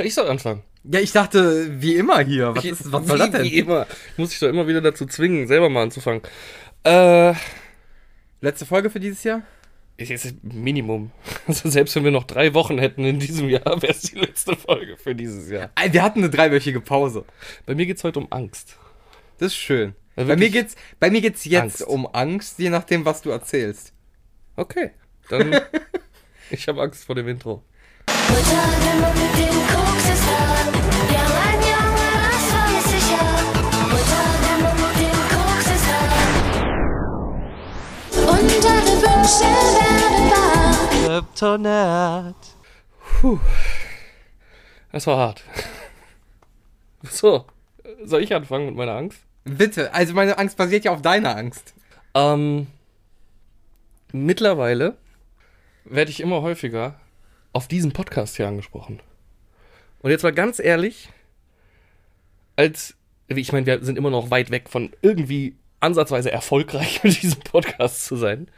Ach, ich soll anfangen. Ja, ich dachte, wie immer hier. Was, ist, was soll wie, das denn? Wie immer. Ich muss dich doch immer wieder dazu zwingen, selber mal anzufangen. Äh, Letzte Folge für dieses Jahr? ist jetzt Minimum. Also selbst wenn wir noch drei Wochen hätten in diesem Jahr, wäre es die letzte Folge für dieses Jahr. Wir hatten eine dreiwöchige Pause. Bei mir geht's heute um Angst. Das ist schön. Ja, bei, mir geht's, bei mir geht's jetzt Angst. um Angst, je nachdem, was du erzählst. Okay, dann. ich habe Angst vor dem Intro. Kryptonat. Das war hart. So, soll ich anfangen mit meiner Angst? Bitte, also meine Angst basiert ja auf deiner Angst. Ähm, mittlerweile werde ich immer häufiger auf diesen Podcast hier angesprochen. Und jetzt mal ganz ehrlich, als, ich meine, wir sind immer noch weit weg von irgendwie ansatzweise erfolgreich mit diesem Podcast zu sein.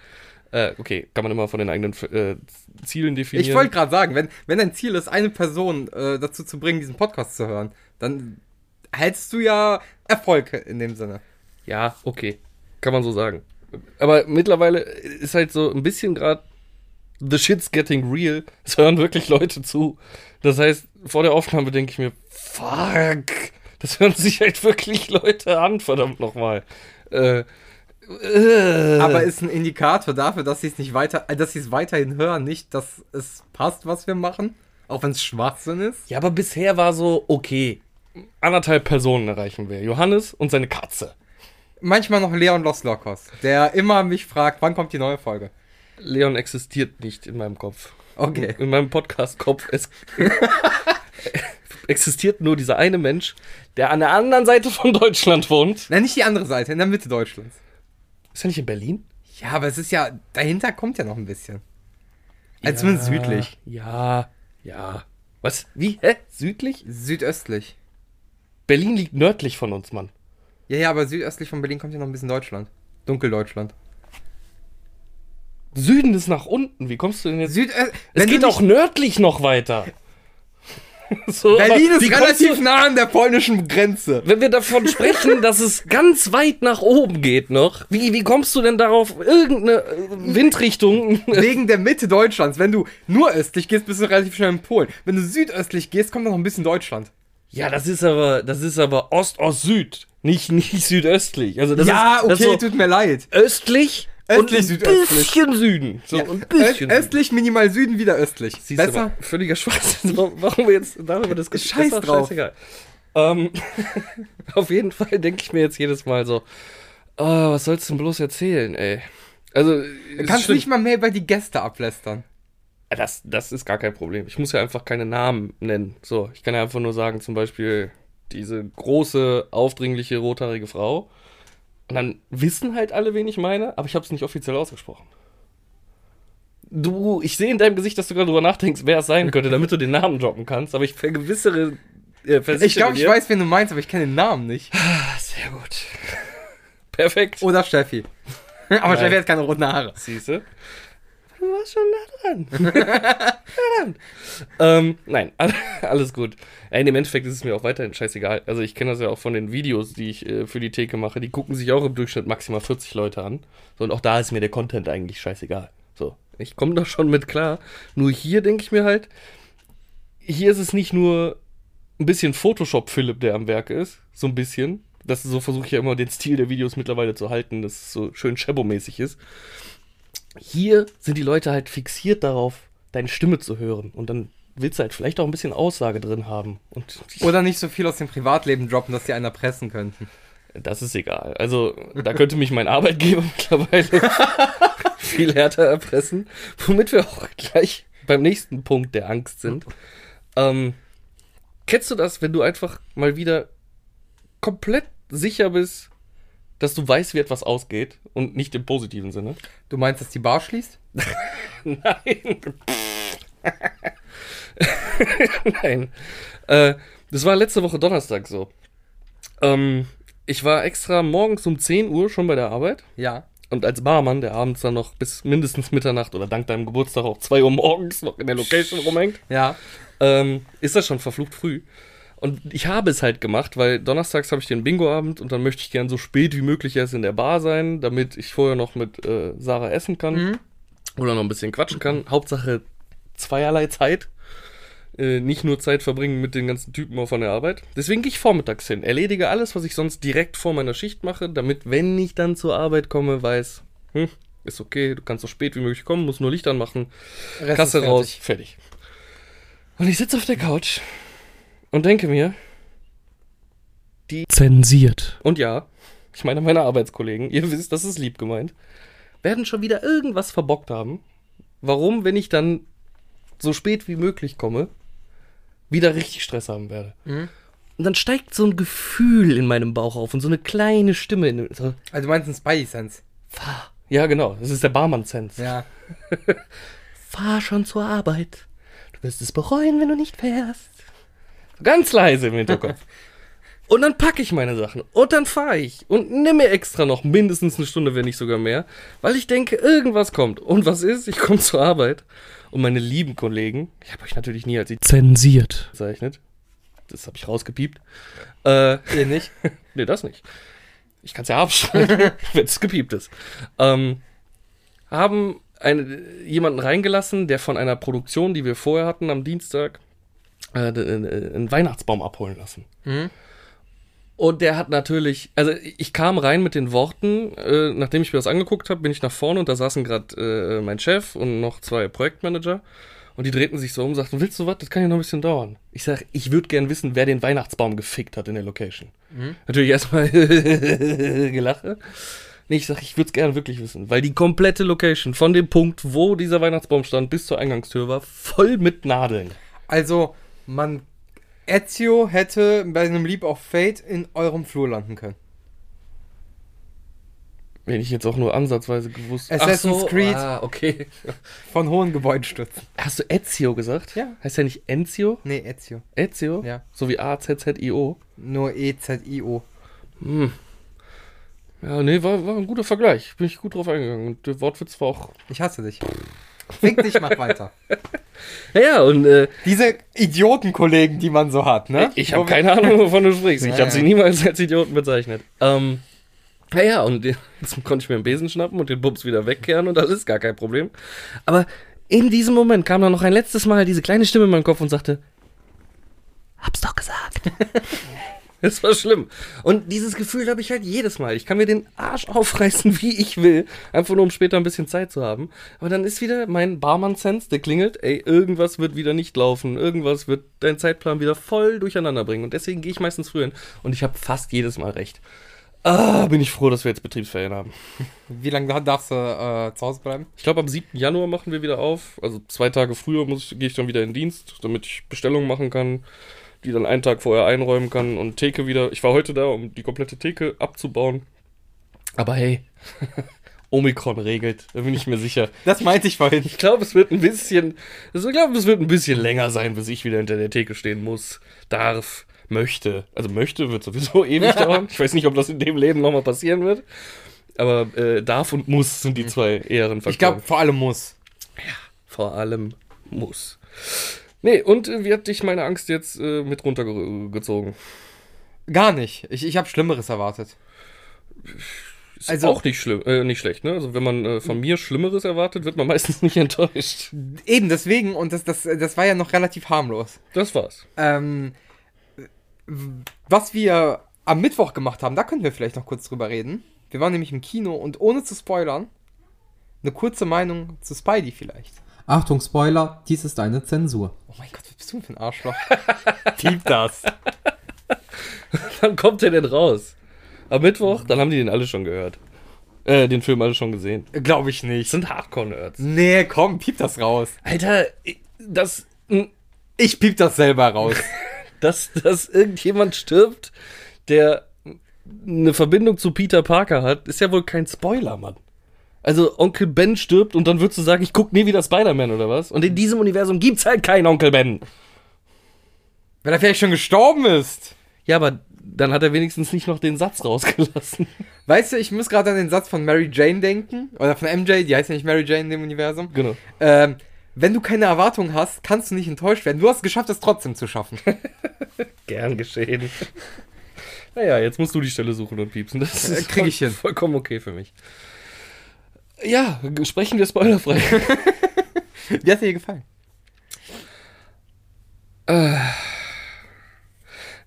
Äh, okay, kann man immer von den eigenen äh, Zielen definieren. Ich wollte gerade sagen, wenn, wenn dein Ziel ist, eine Person äh, dazu zu bringen, diesen Podcast zu hören, dann hältst du ja Erfolg in dem Sinne. Ja, okay. Kann man so sagen. Aber mittlerweile ist halt so ein bisschen gerade the shit's getting real. Es hören wirklich Leute zu. Das heißt, vor der Aufnahme denke ich mir, fuck, das hören sich halt wirklich Leute an, verdammt nochmal. Äh, äh, Aber ist ein Indikator dafür, dass sie es nicht weiter, äh, dass sie es weiterhin hören, nicht, dass es passt, was wir machen, auch wenn es Schwachsinn ist. ja, aber bisher war so, okay, anderthalb Personen erreichen wir. Johannes und seine Katze. Manchmal noch Leon Los Locos, der immer mich fragt, wann kommt die neue Folge. Leon existiert nicht in meinem Kopf. Okay. In meinem Podcast-Kopf es existiert nur dieser eine Mensch, der an der anderen Seite von Deutschland wohnt. Nein, nicht die andere Seite, in der Mitte Deutschlands. Ist er nicht in Berlin? Ja, aber es ist ja, dahinter kommt ja noch ein bisschen. Also zumindest südlich. Ja, ja. Was? Wie? Hä? Südlich? Südöstlich. Berlin liegt nördlich von uns, Mann. Ja, ja, aber südöstlich von Berlin kommt ja noch ein bisschen Deutschland. Dunkeldeutschland. Süden ist nach unten. Wie kommst du denn jetzt? Südö es geht auch nördlich noch weiter. so, Berlin ist relativ du- nah an der polnischen Grenze. Wenn wir davon sprechen, dass es ganz weit nach oben geht noch, wie, wie kommst du denn darauf, irgendeine äh, Windrichtung? Wegen der Mitte Deutschlands. Wenn du nur östlich gehst, bist du relativ schnell in Polen. Wenn du südöstlich gehst, kommt noch ein bisschen Deutschland. Ja, das ist aber, das ist aber Ost-Ost-Süd, nicht, nicht südöstlich. Also das ja, ist, das okay, ist so tut mir leid. östlich, Östlich, südöstlich. bisschen Süden. So, Ja, ein bisschen. Östlich, minimal Süden, wieder östlich. Siehst du, Besser? aber völliger Schwachsinn. Warum wir jetzt darüber diskutieren? Scheiß drauf. scheißegal. Ähm, auf jeden Fall denke ich mir jetzt jedes Mal so, oh, was sollst du denn bloß erzählen, ey? Also, Du kannst schlimm. nicht mal mehr über die Gäste ablästern. Das, das ist gar kein Problem. Ich muss ja einfach keine Namen nennen. So, ich kann ja einfach nur sagen, zum Beispiel diese große, aufdringliche, rothaarige Frau. Und dann wissen halt alle, wen ich meine, aber ich habe es nicht offiziell ausgesprochen. Du, ich sehe in deinem Gesicht, dass du gerade drüber nachdenkst, wer es sein könnte, damit du den Namen droppen kannst, aber ich vergewissere. Äh, Ich glaube, ich weiß, wen du meinst, aber ich kenne den Namen nicht. Ah, Sehr gut. Perfekt. Oder Steffi. aber Steffi hat keine roten Haare. Siehste? Du warst schon nah dran. nah dran. Ähm, nein, all- alles gut. Ja, in dem Endeffekt ist es mir auch weiterhin scheißegal. Also ich kenne das ja auch von den Videos, die ich äh, für die Theke mache. Die gucken sich auch im Durchschnitt maximal 40 Leute an. So, und auch da ist mir der Content eigentlich scheißegal. So, ich komme da schon mit klar. Nur hier denke ich mir halt, hier ist es nicht nur ein bisschen Photoshop-Philipp, der am Werk ist. So ein bisschen. Das so versuche ich ja immer den Stil der Videos mittlerweile zu halten, dass es so schön Shadow-mäßig ist hier sind die Leute halt fixiert darauf, deine Stimme zu hören. Und dann willst du halt vielleicht auch ein bisschen Aussage drin haben. Und Oder nicht so viel aus dem Privatleben droppen, dass die einer pressen könnten. das ist egal. Also, da könnte mich mein Arbeitgeber mittlerweile viel härter erpressen. Womit wir auch gleich beim nächsten Punkt der Angst sind. Ähm, kennst du das, wenn du einfach mal wieder komplett sicher bist, dass du weißt, wie etwas ausgeht und nicht im positiven Sinne? Du meinst, dass die Bar schließt? Nein. Nein. Äh, das war letzte Woche Donnerstag so. Ähm, ich war extra morgens um 10 Uhr schon bei der Arbeit. Ja. Und als Barmann, der abends dann noch bis mindestens Mitternacht oder dank deinem Geburtstag auch 2 Uhr morgens noch in der Location rumhängt, Ja. ähm, ist das schon verflucht früh. Und ich habe es halt gemacht, weil donnerstags habe ich den Bingo-Abend und dann möchte ich gern so spät wie möglich erst in der Bar sein, damit ich vorher noch mit äh, Sarah essen kann oder noch ein bisschen quatschen kann. Hauptsache zweierlei Zeit. Äh, nicht nur Zeit verbringen mit den ganzen Typen auch von der Arbeit. Deswegen gehe ich vormittags hin, erledige alles, was ich sonst direkt vor meiner Schicht mache, damit, wenn ich dann zur Arbeit komme, weiß, hm, ist okay, du kannst so spät wie möglich kommen, musst nur Licht anmachen, Rest Kasse ist raus, fertig. fertig. Und ich sitze auf der Couch und denke mir, die zensiert. Und ja, ich meine meine Arbeitskollegen, ihr wisst, das ist lieb gemeint, werden schon wieder irgendwas verbockt haben. Warum, wenn ich dann so spät wie möglich komme, wieder richtig Stress haben werde. Mhm. Und dann steigt so ein Gefühl in meinem Bauch auf und so eine kleine Stimme. In, so, Also du meinst ein Spidey-Sense. fahr. Ja, genau, das ist der Barmann-Sense. Ja. Fahr schon zur Arbeit. Du wirst es bereuen, wenn du nicht fährst. Ganz leise im Hinterkopf. Und dann packe ich meine Sachen und dann fahre ich und nimm mir extra noch mindestens eine Stunde, wenn nicht sogar mehr, weil ich denke, irgendwas kommt. Und was ist? Ich komme zur Arbeit und meine lieben Kollegen, ich habe euch natürlich nie als die zensiert bezeichnet. Das habe ich rausgepiept. Äh, Ihr nicht? Nee, das nicht. Ich kann es ja abschreiben, wenn es gepiept ist. Ähm, haben eine, jemanden reingelassen, der von einer Produktion, die wir vorher hatten am Dienstag, äh, äh, einen Weihnachtsbaum abholen lassen. Mhm. Und der hat natürlich, also ich kam rein mit den Worten, äh, nachdem ich mir das angeguckt habe, bin ich nach vorne und da saßen gerade äh, mein Chef und noch zwei Projektmanager. Und die drehten sich so um und sagten, willst du was? Das kann ja noch ein bisschen dauern. Ich sag, ich würde gern wissen, wer den Weihnachtsbaum gefickt hat in der Location. Natürlich erstmal gelache. Nee, ich sag, ich würde es gerne wirklich wissen, weil die komplette Location von dem Punkt, wo dieser Weihnachtsbaum stand, bis zur Eingangstür war, voll mit Nadeln. Also, man. Ezio hätte bei einem Leap of Fate in eurem Flur landen können. Wenn ich jetzt auch nur ansatzweise gewusst Assassin's Creed. Ah, okay. Von hohen Gebäuden stürzen. Hast du Ezio gesagt? Ja. Heißt der nicht Enzio? Nee, Ezio. Ezio? Ja. So wie A-Z-Z-I-O. Nur E-Z-I-O. Hm. Ja, nee, war, war ein guter Vergleich. Bin ich gut drauf eingegangen. Und der Wortwitz war auch. Ich hasse dich. Fick dich, mach weiter. Ja, ja, und äh, Diese Idiotenkollegen, die man so hat, ne? ich habe Wo wir- keine Ahnung, wovon du sprichst. Ich Ja, habe sie niemals als Idioten bezeichnet. Ähm, ja, ja, und jetzt konnte ich mir einen Besen schnappen und den Bums wieder wegkehren und das ist gar kein Problem. Aber in diesem Moment kam dann noch ein letztes Mal diese kleine Stimme in meinem Kopf und sagte, hab's doch gesagt. Es war schlimm. Und dieses Gefühl habe ich halt jedes Mal. Ich kann mir den Arsch aufreißen, wie ich will. Einfach nur, um später ein bisschen Zeit zu haben. Aber dann ist wieder mein Barmann-Sense, der klingelt. Ey, irgendwas wird wieder nicht laufen. Irgendwas wird deinen Zeitplan wieder voll durcheinander bringen. Und deswegen gehe ich meistens früher hin. Und ich habe fast jedes Mal recht. Ah, bin ich froh, dass wir jetzt Betriebsferien haben. Wie lange da- darfst du äh, zu Hause bleiben? Ich glaube, am 7. Januar machen wir wieder auf. Also zwei Tage früher muss ich, gehe ich dann wieder in Dienst, damit ich Bestellungen machen kann, die dann einen Tag vorher einräumen kann und Theke wieder. Ich war heute da, um die komplette Theke abzubauen. Aber hey, Omikron regelt, da bin ich mir sicher. Das meinte ich vorhin. Ich glaube, es wird ein bisschen, also ich glaube, es wird ein bisschen länger sein, bis ich wieder hinter der Theke stehen muss, darf, möchte. Also möchte wird sowieso ewig dauern. Ich weiß nicht, ob das in dem Leben nochmal passieren wird. Aber äh, darf und muss sind die zwei ehereren Faktoren. Ich glaube, vor allem muss. Vor allem muss. Nee, und äh, wie hat dich meine Angst jetzt äh, mit runtergezogen? Gar nicht. Ich, ich habe Schlimmeres erwartet. Ist Also- auch nicht schlimm, äh, nicht schlecht, ne? Also wenn man äh, von mir Schlimmeres erwartet, wird man meistens nicht enttäuscht. Eben deswegen, und das, das, das war ja noch relativ harmlos. Das war's. Ähm, was wir am Mittwoch gemacht haben, da können wir vielleicht noch kurz drüber reden. Wir waren nämlich im Kino und ohne zu spoilern, eine kurze Meinung zu Spidey vielleicht. Achtung, Spoiler, dies ist eine Zensur. Oh mein Gott, was bist du denn für ein Arschloch? Piep das. Wann kommt der denn raus? Am Mittwoch? Dann haben die den alle schon gehört. Äh, den Film alle schon gesehen. Glaube ich Das nicht. sind Hardcore-Nerds. Nee, komm, piep das raus. Alter, das, Ich piep das selber raus. dass, dass irgendjemand stirbt, der eine Verbindung zu Peter Parker hat, ist ja wohl kein Spoiler, Mann. Also Onkel Ben stirbt und dann würdest du sagen, ich guck nie wieder Spider-Man oder was? Und in diesem Universum gibt's halt keinen Onkel Ben. Weil er vielleicht schon gestorben ist. Ja, aber dann hat er wenigstens nicht noch den Satz rausgelassen. Weißt du, ich muss gerade an den Satz von Mary Jane denken. Oder von MJ, die heißt ja nicht Mary Jane in dem Universum. Genau. Ähm, wenn du keine Erwartungen hast, kannst du nicht enttäuscht werden. Du hast es geschafft, es trotzdem zu schaffen. Gern geschehen. naja, jetzt musst du die Stelle suchen und piepsen. Das Äh, ist krieg ich voll- hin. Vollkommen okay für mich. Ja, sprechen wir spoilerfrei. Wie hat dir hier gefallen?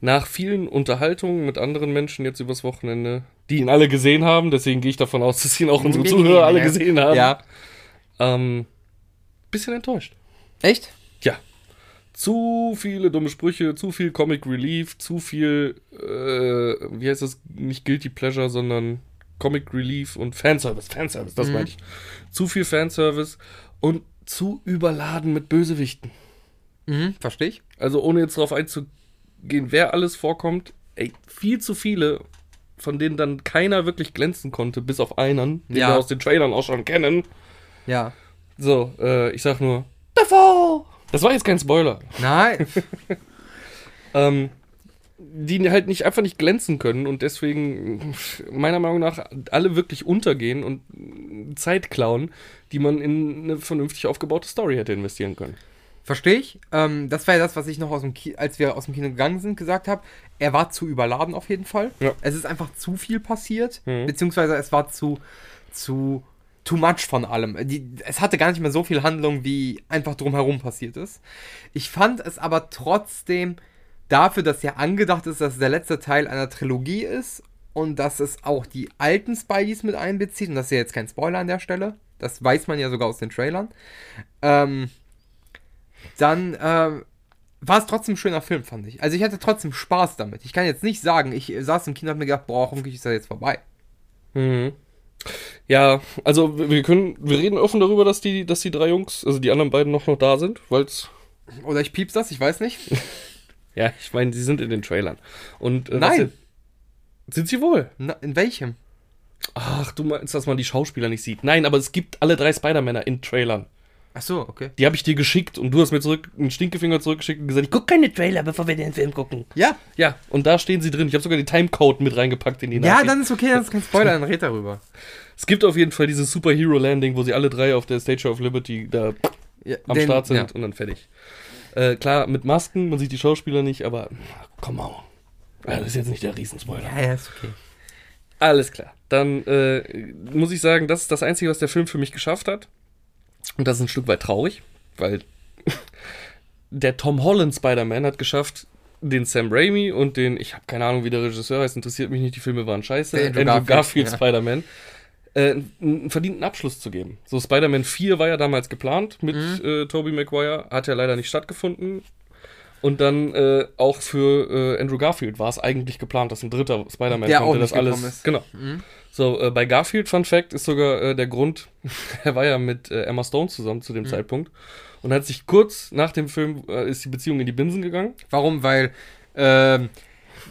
Nach vielen Unterhaltungen mit anderen Menschen jetzt übers Wochenende, die ihn alle gesehen haben, deswegen gehe ich davon aus, dass ihn auch unsere Zuhörer alle gesehen haben. Ja. Ähm, bisschen enttäuscht. Echt? Ja. Zu viele dumme Sprüche, zu viel Comic Relief, zu viel, äh, wie heißt das, nicht Guilty Pleasure, sondern Comic Relief und Fanservice. Fanservice, das Mhm. meine ich. Zu viel Fanservice und zu überladen mit Bösewichten. Mhm, verstehe ich. Also ohne jetzt darauf einzugehen, wer alles vorkommt, ey, viel zu viele, von denen dann keiner wirklich glänzen konnte, bis auf einen, den Ja. wir aus den Trailern auch schon kennen. Ja. So, äh, ich sag nur, Davor! Das war jetzt kein Spoiler. Nein. ähm, die halt nicht einfach nicht glänzen können und deswegen meiner Meinung nach alle wirklich untergehen und Zeit klauen, die man in eine vernünftig aufgebaute Story hätte investieren können. Verstehe ich. Ähm, das war ja das, was ich noch aus dem Ki als wir aus dem Kino gegangen sind, gesagt habe. Er war zu überladen auf jeden Fall. Ja. Es ist einfach zu viel passiert, Mhm. beziehungsweise es war zu zu too much von allem. Die, es hatte gar nicht mehr so viel Handlung, wie einfach drumherum passiert ist. Ich fand es aber trotzdem dafür, dass ja angedacht ist, dass es der letzte Teil einer Trilogie ist und dass es auch die alten Spideys mit einbezieht, und das ist ja jetzt kein Spoiler an der Stelle, das weiß man ja sogar aus den Trailern, ähm, dann ähm, war es trotzdem ein schöner Film, fand ich. Also ich hatte trotzdem Spaß damit. Ich kann jetzt nicht sagen, ich saß im Kino und hab mir gedacht, boah, hoffentlich ist das jetzt vorbei. Mhm. Ja, also wir wir können, wir reden offen darüber, dass die, dass die drei Jungs, also die anderen beiden noch, noch da sind, weil's, Oder ich pieps das, ich weiß nicht. ja, ich meine, sie sind in den Trailern. Und, äh, Nein. was- Sind sie wohl? Na, in welchem? Ach, du meinst, dass man die Schauspieler nicht sieht. Nein, aber es gibt alle drei Spider-Männer in Trailern. Ach so, okay. Die habe ich dir geschickt und du hast mir zurück einen Stinkefinger zurückgeschickt und gesagt, ich guck keine Trailer, bevor wir den Film gucken. Ja. Ja, und da stehen sie drin. Ich habe sogar die Timecode mit reingepackt in die Ja, Nachricht. dann ist okay, dann ist kein Spoiler, dann red darüber. Es gibt auf jeden Fall dieses Superhero-Landing, wo sie alle drei auf der Statue of Liberty da Ja, am den- Start sind ja. und dann fertig. Äh, klar, mit Masken, man sieht die Schauspieler nicht, aber come on. Ja, das ist jetzt nicht der Riesenspoiler. Ja, ja, ist okay. Alles klar. Dann äh, muss ich sagen, das ist das Einzige, was der Film für mich geschafft hat. Und das ist ein Stück weit traurig, weil der Tom Holland Spider-Man hat geschafft, den Sam Raimi und den, ich habe keine Ahnung, wie der Regisseur heißt, interessiert mich nicht, die Filme waren scheiße, Andrew, Andrew Garfield, Garfield, ja. Spider-Man, äh, einen verdienten Abschluss zu geben. So, Spider-Man 4 war ja damals geplant mit Mhm. äh, Tobey Maguire, hat ja leider nicht stattgefunden. Und dann äh, auch für äh, Andrew Garfield war es eigentlich geplant, dass ein dritter Spider-Man Der kommt, auch der das alles. ist. Genau. Mhm. So, äh, bei Garfield, Fun Fact, ist sogar äh, der Grund, er war ja mit äh, Emma Stone zusammen zu dem Mhm. Zeitpunkt und hat sich kurz nach dem Film, ist die Beziehung in die Binsen gegangen. Warum? Weil ähm,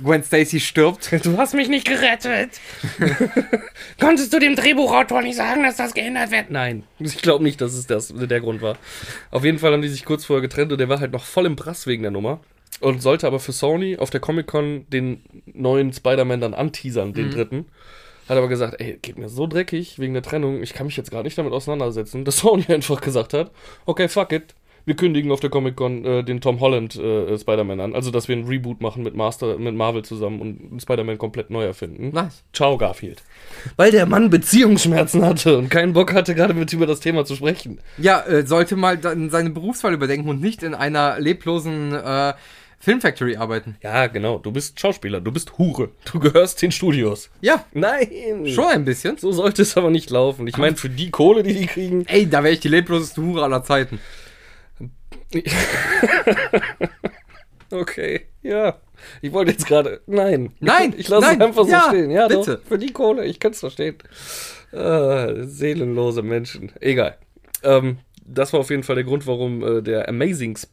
Gwen Stacy stirbt. Du hast mich nicht gerettet. Konntest du dem Drehbuchautor nicht sagen, dass das geändert wird? Nein, ich glaube nicht, dass es das, der Grund war. Auf jeden Fall haben die sich kurz vorher getrennt und der war halt noch voll im Brass wegen der Nummer. Und sollte aber für Sony auf der Comic-Con den neuen Spider-Man dann anteasern, den dritten. Hat aber gesagt, ey, geht mir so dreckig wegen der Trennung, ich kann mich jetzt gar nicht damit auseinandersetzen, dass Sony einfach gesagt hat, okay, fuck it, wir kündigen auf der Comic-Con äh, den Tom Holland äh, Spider-Man an. Also, dass wir einen Reboot machen mit, Master, mit Marvel zusammen und Spider-Man komplett neu erfinden. Nice. Ciao, Garfield. Weil der Mann Beziehungsschmerzen hatte und keinen Bock hatte, gerade mit über das Thema zu sprechen. Ja, äh, sollte mal dann seine Berufswahl überdenken und nicht in einer leblosen äh, Filmfactory arbeiten. Ja, genau. Du bist Schauspieler, du bist Hure. Du gehörst den Studios. Ja, Nein. schon ein bisschen. So sollte es aber nicht laufen. Ich meine, für die Kohle, die die kriegen. Ey, da wäre ich die lebloseste Hure aller Zeiten. Okay, ja. Ich wollte jetzt gerade. Nein. Nein, Ich lasse es einfach so ja, stehen. Ja, bitte. Doch, für die Kohle, ich kann es verstehen. Äh, seelenlose Menschen. Egal. Ähm, das war auf jeden Fall der Grund, warum äh, der Amazing. Sp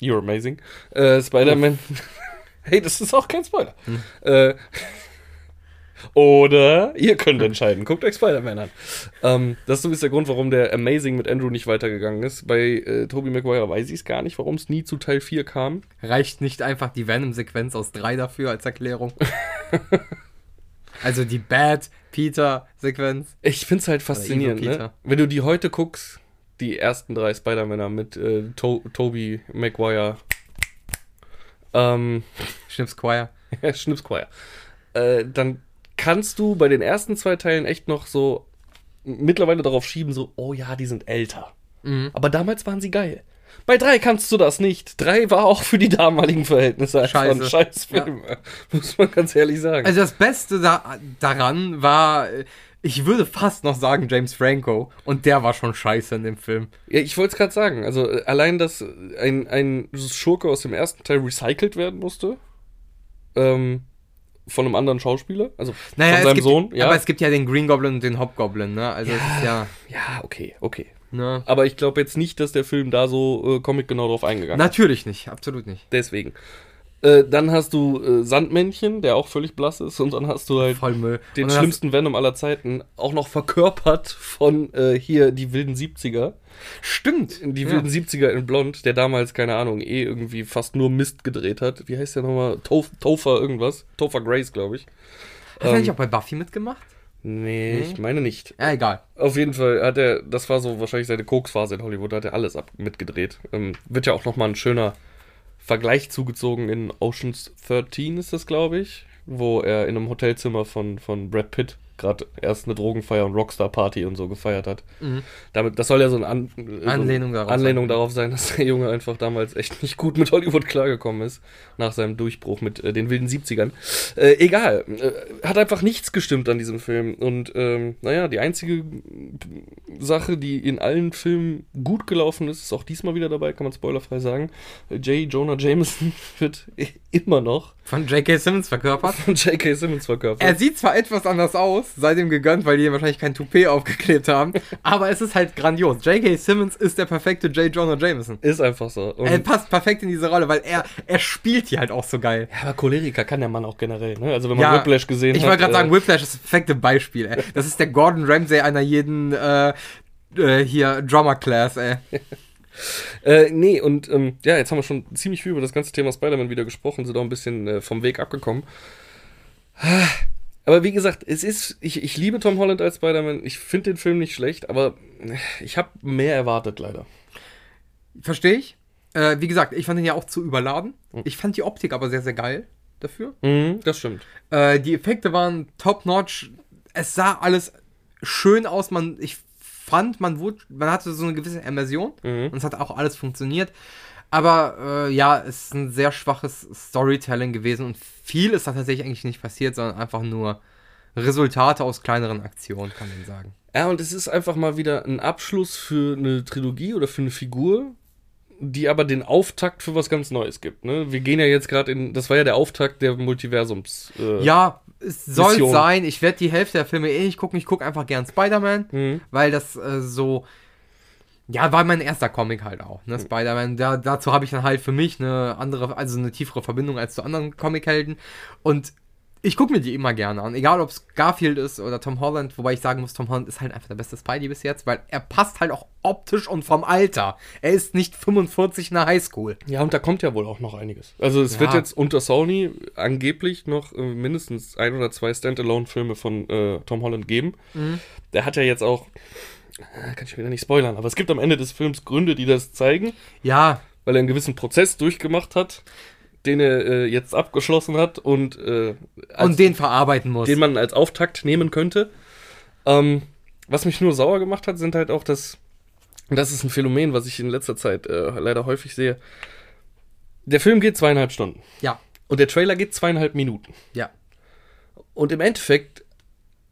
You're amazing. Äh, Spider-Man. hey, das ist auch kein Spoiler. Hm. Äh, Oder ihr könnt entscheiden. Guckt euch Spider-Man an. Ähm, das ist übrigens der Grund, warum der Amazing mit Andrew nicht weitergegangen ist. Bei äh, Tobey Maguire weiß ich es gar nicht, warum es nie zu Teil 4 kam. Reicht nicht einfach die Venom-Sequenz aus 3 dafür als Erklärung? also die Bad Peter-Sequenz. Ich finde es halt faszinierend, ne? Peter. Wenn du die heute guckst, die ersten drei Spider-Männer mit äh, to Tobey Maguire, ähm, Schnips Choir. Schnipsquire, äh, dann kannst du bei den ersten zwei Teilen echt noch so mittlerweile darauf schieben, so, oh ja, die sind älter. Mhm. Aber damals waren sie geil. Bei drei kannst du das nicht. Drei war auch für die damaligen Verhältnisse einfach ein Scheiße. Scheißfilm. Muss man ganz ehrlich sagen. Also das Beste da, daran war, ich würde fast noch sagen James Franco. Und der war schon scheiße in dem Film. Ja, ich wollte es gerade sagen. Also äh, allein, dass ein, ein Schurke aus dem ersten Teil recycelt werden musste. Ähm, von einem anderen Schauspieler. Also von es seinem gibt, Sohn. Ja. aber es gibt ja den Green Goblin und den Hobgoblin, ne? Also es ist ja, ja, okay, okay. ne? Aber ich glaube jetzt nicht, dass der Film da so äh, comic-genau drauf eingegangen ist. Natürlich nicht, absolut nicht. Deswegen. Äh, dann hast du äh, Sandmännchen, der auch völlig blass ist. Und dann hast du halt den schlimmsten Venom aller Zeiten. Auch noch verkörpert von äh, hier die wilden 70er. Hast, stimmt. Die ja. wilden 70er in Blond, der damals, keine Ahnung, eh irgendwie fast nur Mist gedreht hat. Wie heißt der nochmal? Tof Topher irgendwas. Topher Grace, glaube ich. Hat er ähm, nicht auch bei Buffy mitgemacht? Nee, ich meine nicht. Ja, egal. Auf jeden Fall hat er, das war so wahrscheinlich seine Koksphase in Hollywood, da hat er alles ab mitgedreht. Ähm, wird ja auch nochmal ein schöner Vergleich zugezogen in Oceans 13 ist das, glaube ich, wo er in einem Hotelzimmer von, von Brad Pitt gerade erst eine Drogenfeier und Rockstar-Party und so gefeiert hat. Damit, das soll ja so eine An so Anlehnung darauf Anlehnung sein. darauf sein, dass der Junge einfach damals echt nicht gut mit Hollywood klargekommen ist, nach seinem Durchbruch mit äh, den wilden 70ern. Äh, egal, äh, hat einfach nichts gestimmt an diesem Film. Und ähm, naja, die einzige Sache, die in allen Filmen gut gelaufen ist, ist auch diesmal wieder dabei, kann man spoilerfrei sagen. J. Jonah Jameson wird immer noch Von J.K. Simmons verkörpert. von J.K. Simmons verkörpert. Er sieht zwar etwas anders aus, seitdem gegönnt, weil die wahrscheinlich kein Toupet aufgeklebt haben, aber es ist halt grandios. J.K. Simmons ist der perfekte J. Jonah Jameson. ist einfach so. Und Er passt perfekt in diese Rolle, weil er, er spielt hier halt auch so geil. ja, aber Choleriker kann der Mann auch generell. Ne? Also wenn man Ja, Whiplash gesehen Ich hat. wollte gerade äh, sagen, Whiplash ist das perfekte Beispiel, ey. Das ist der Gordon Ramsay einer jeden, äh, äh, hier, Drama-Class, ey. Äh, nee, und ähm, ja, jetzt haben wir schon ziemlich viel über das ganze Thema Spider-Man wieder gesprochen, sind auch ein bisschen äh, vom Weg abgekommen. Aber wie gesagt, es ist, ich, ich liebe Tom Holland als Spider-Man, ich finde den Film nicht schlecht, aber äh, ich habe mehr erwartet leider. Verstehe ich. Äh, wie gesagt, ich fand ihn ja auch zu überladen. Ich fand die Optik aber sehr, sehr geil dafür. Mhm, das stimmt. Äh, die Effekte waren top-notch. Es sah alles schön aus. Man, ich fand, man, wurde, man hatte so eine gewisse Immersion Mhm. und es hat auch alles funktioniert. Aber äh, ja, es ist ein sehr schwaches Storytelling gewesen und viel ist da tatsächlich eigentlich nicht passiert, sondern einfach nur Resultate aus kleineren Aktionen, kann man sagen. Ja, und es ist einfach mal wieder ein Abschluss für eine Trilogie oder für eine Figur, die aber den Auftakt für was ganz Neues gibt. Ne? Wir gehen ja jetzt gerade in, das war ja der Auftakt der Multiversums. Äh, Ja, es soll Mission. sein. Ich werde die Hälfte der Filme eh nicht gucken. Ich gucke einfach gern Spider-Man, Mhm. weil das äh, so. Ja, war mein erster Comic halt auch, Mhm. ne? Spider-Man. Da, dazu habe ich dann halt für mich eine andere, also eine tiefere Verbindung als zu anderen Comichelden. Und ich gucke mir die immer gerne an. Egal, ob es Garfield ist oder Tom Holland. Wobei ich sagen muss, Tom Holland ist halt einfach der beste Spidey bis jetzt, weil er passt halt auch optisch und vom Alter. Er ist nicht 45 in der Highschool. Ja, und da kommt ja wohl auch noch einiges. Also es Ja. wird jetzt unter Sony angeblich noch äh, mindestens ein oder zwei Standalone-Filme von äh, Tom Holland geben. Der hat ja jetzt auch, kann ich wieder nicht spoilern, aber es gibt am Ende des Films Gründe, die das zeigen, Ja, weil er einen gewissen Prozess durchgemacht hat, den er äh, jetzt abgeschlossen hat und, äh, als, und den verarbeiten muss. den man als Auftakt nehmen könnte. Ähm, was mich nur sauer gemacht hat, sind halt auch das, das ist ein Phänomen, was ich in letzter Zeit äh, leider häufig sehe. Der Film geht zweieinhalb Stunden ja, und der Trailer geht zweieinhalb Minuten. ja. Und im Endeffekt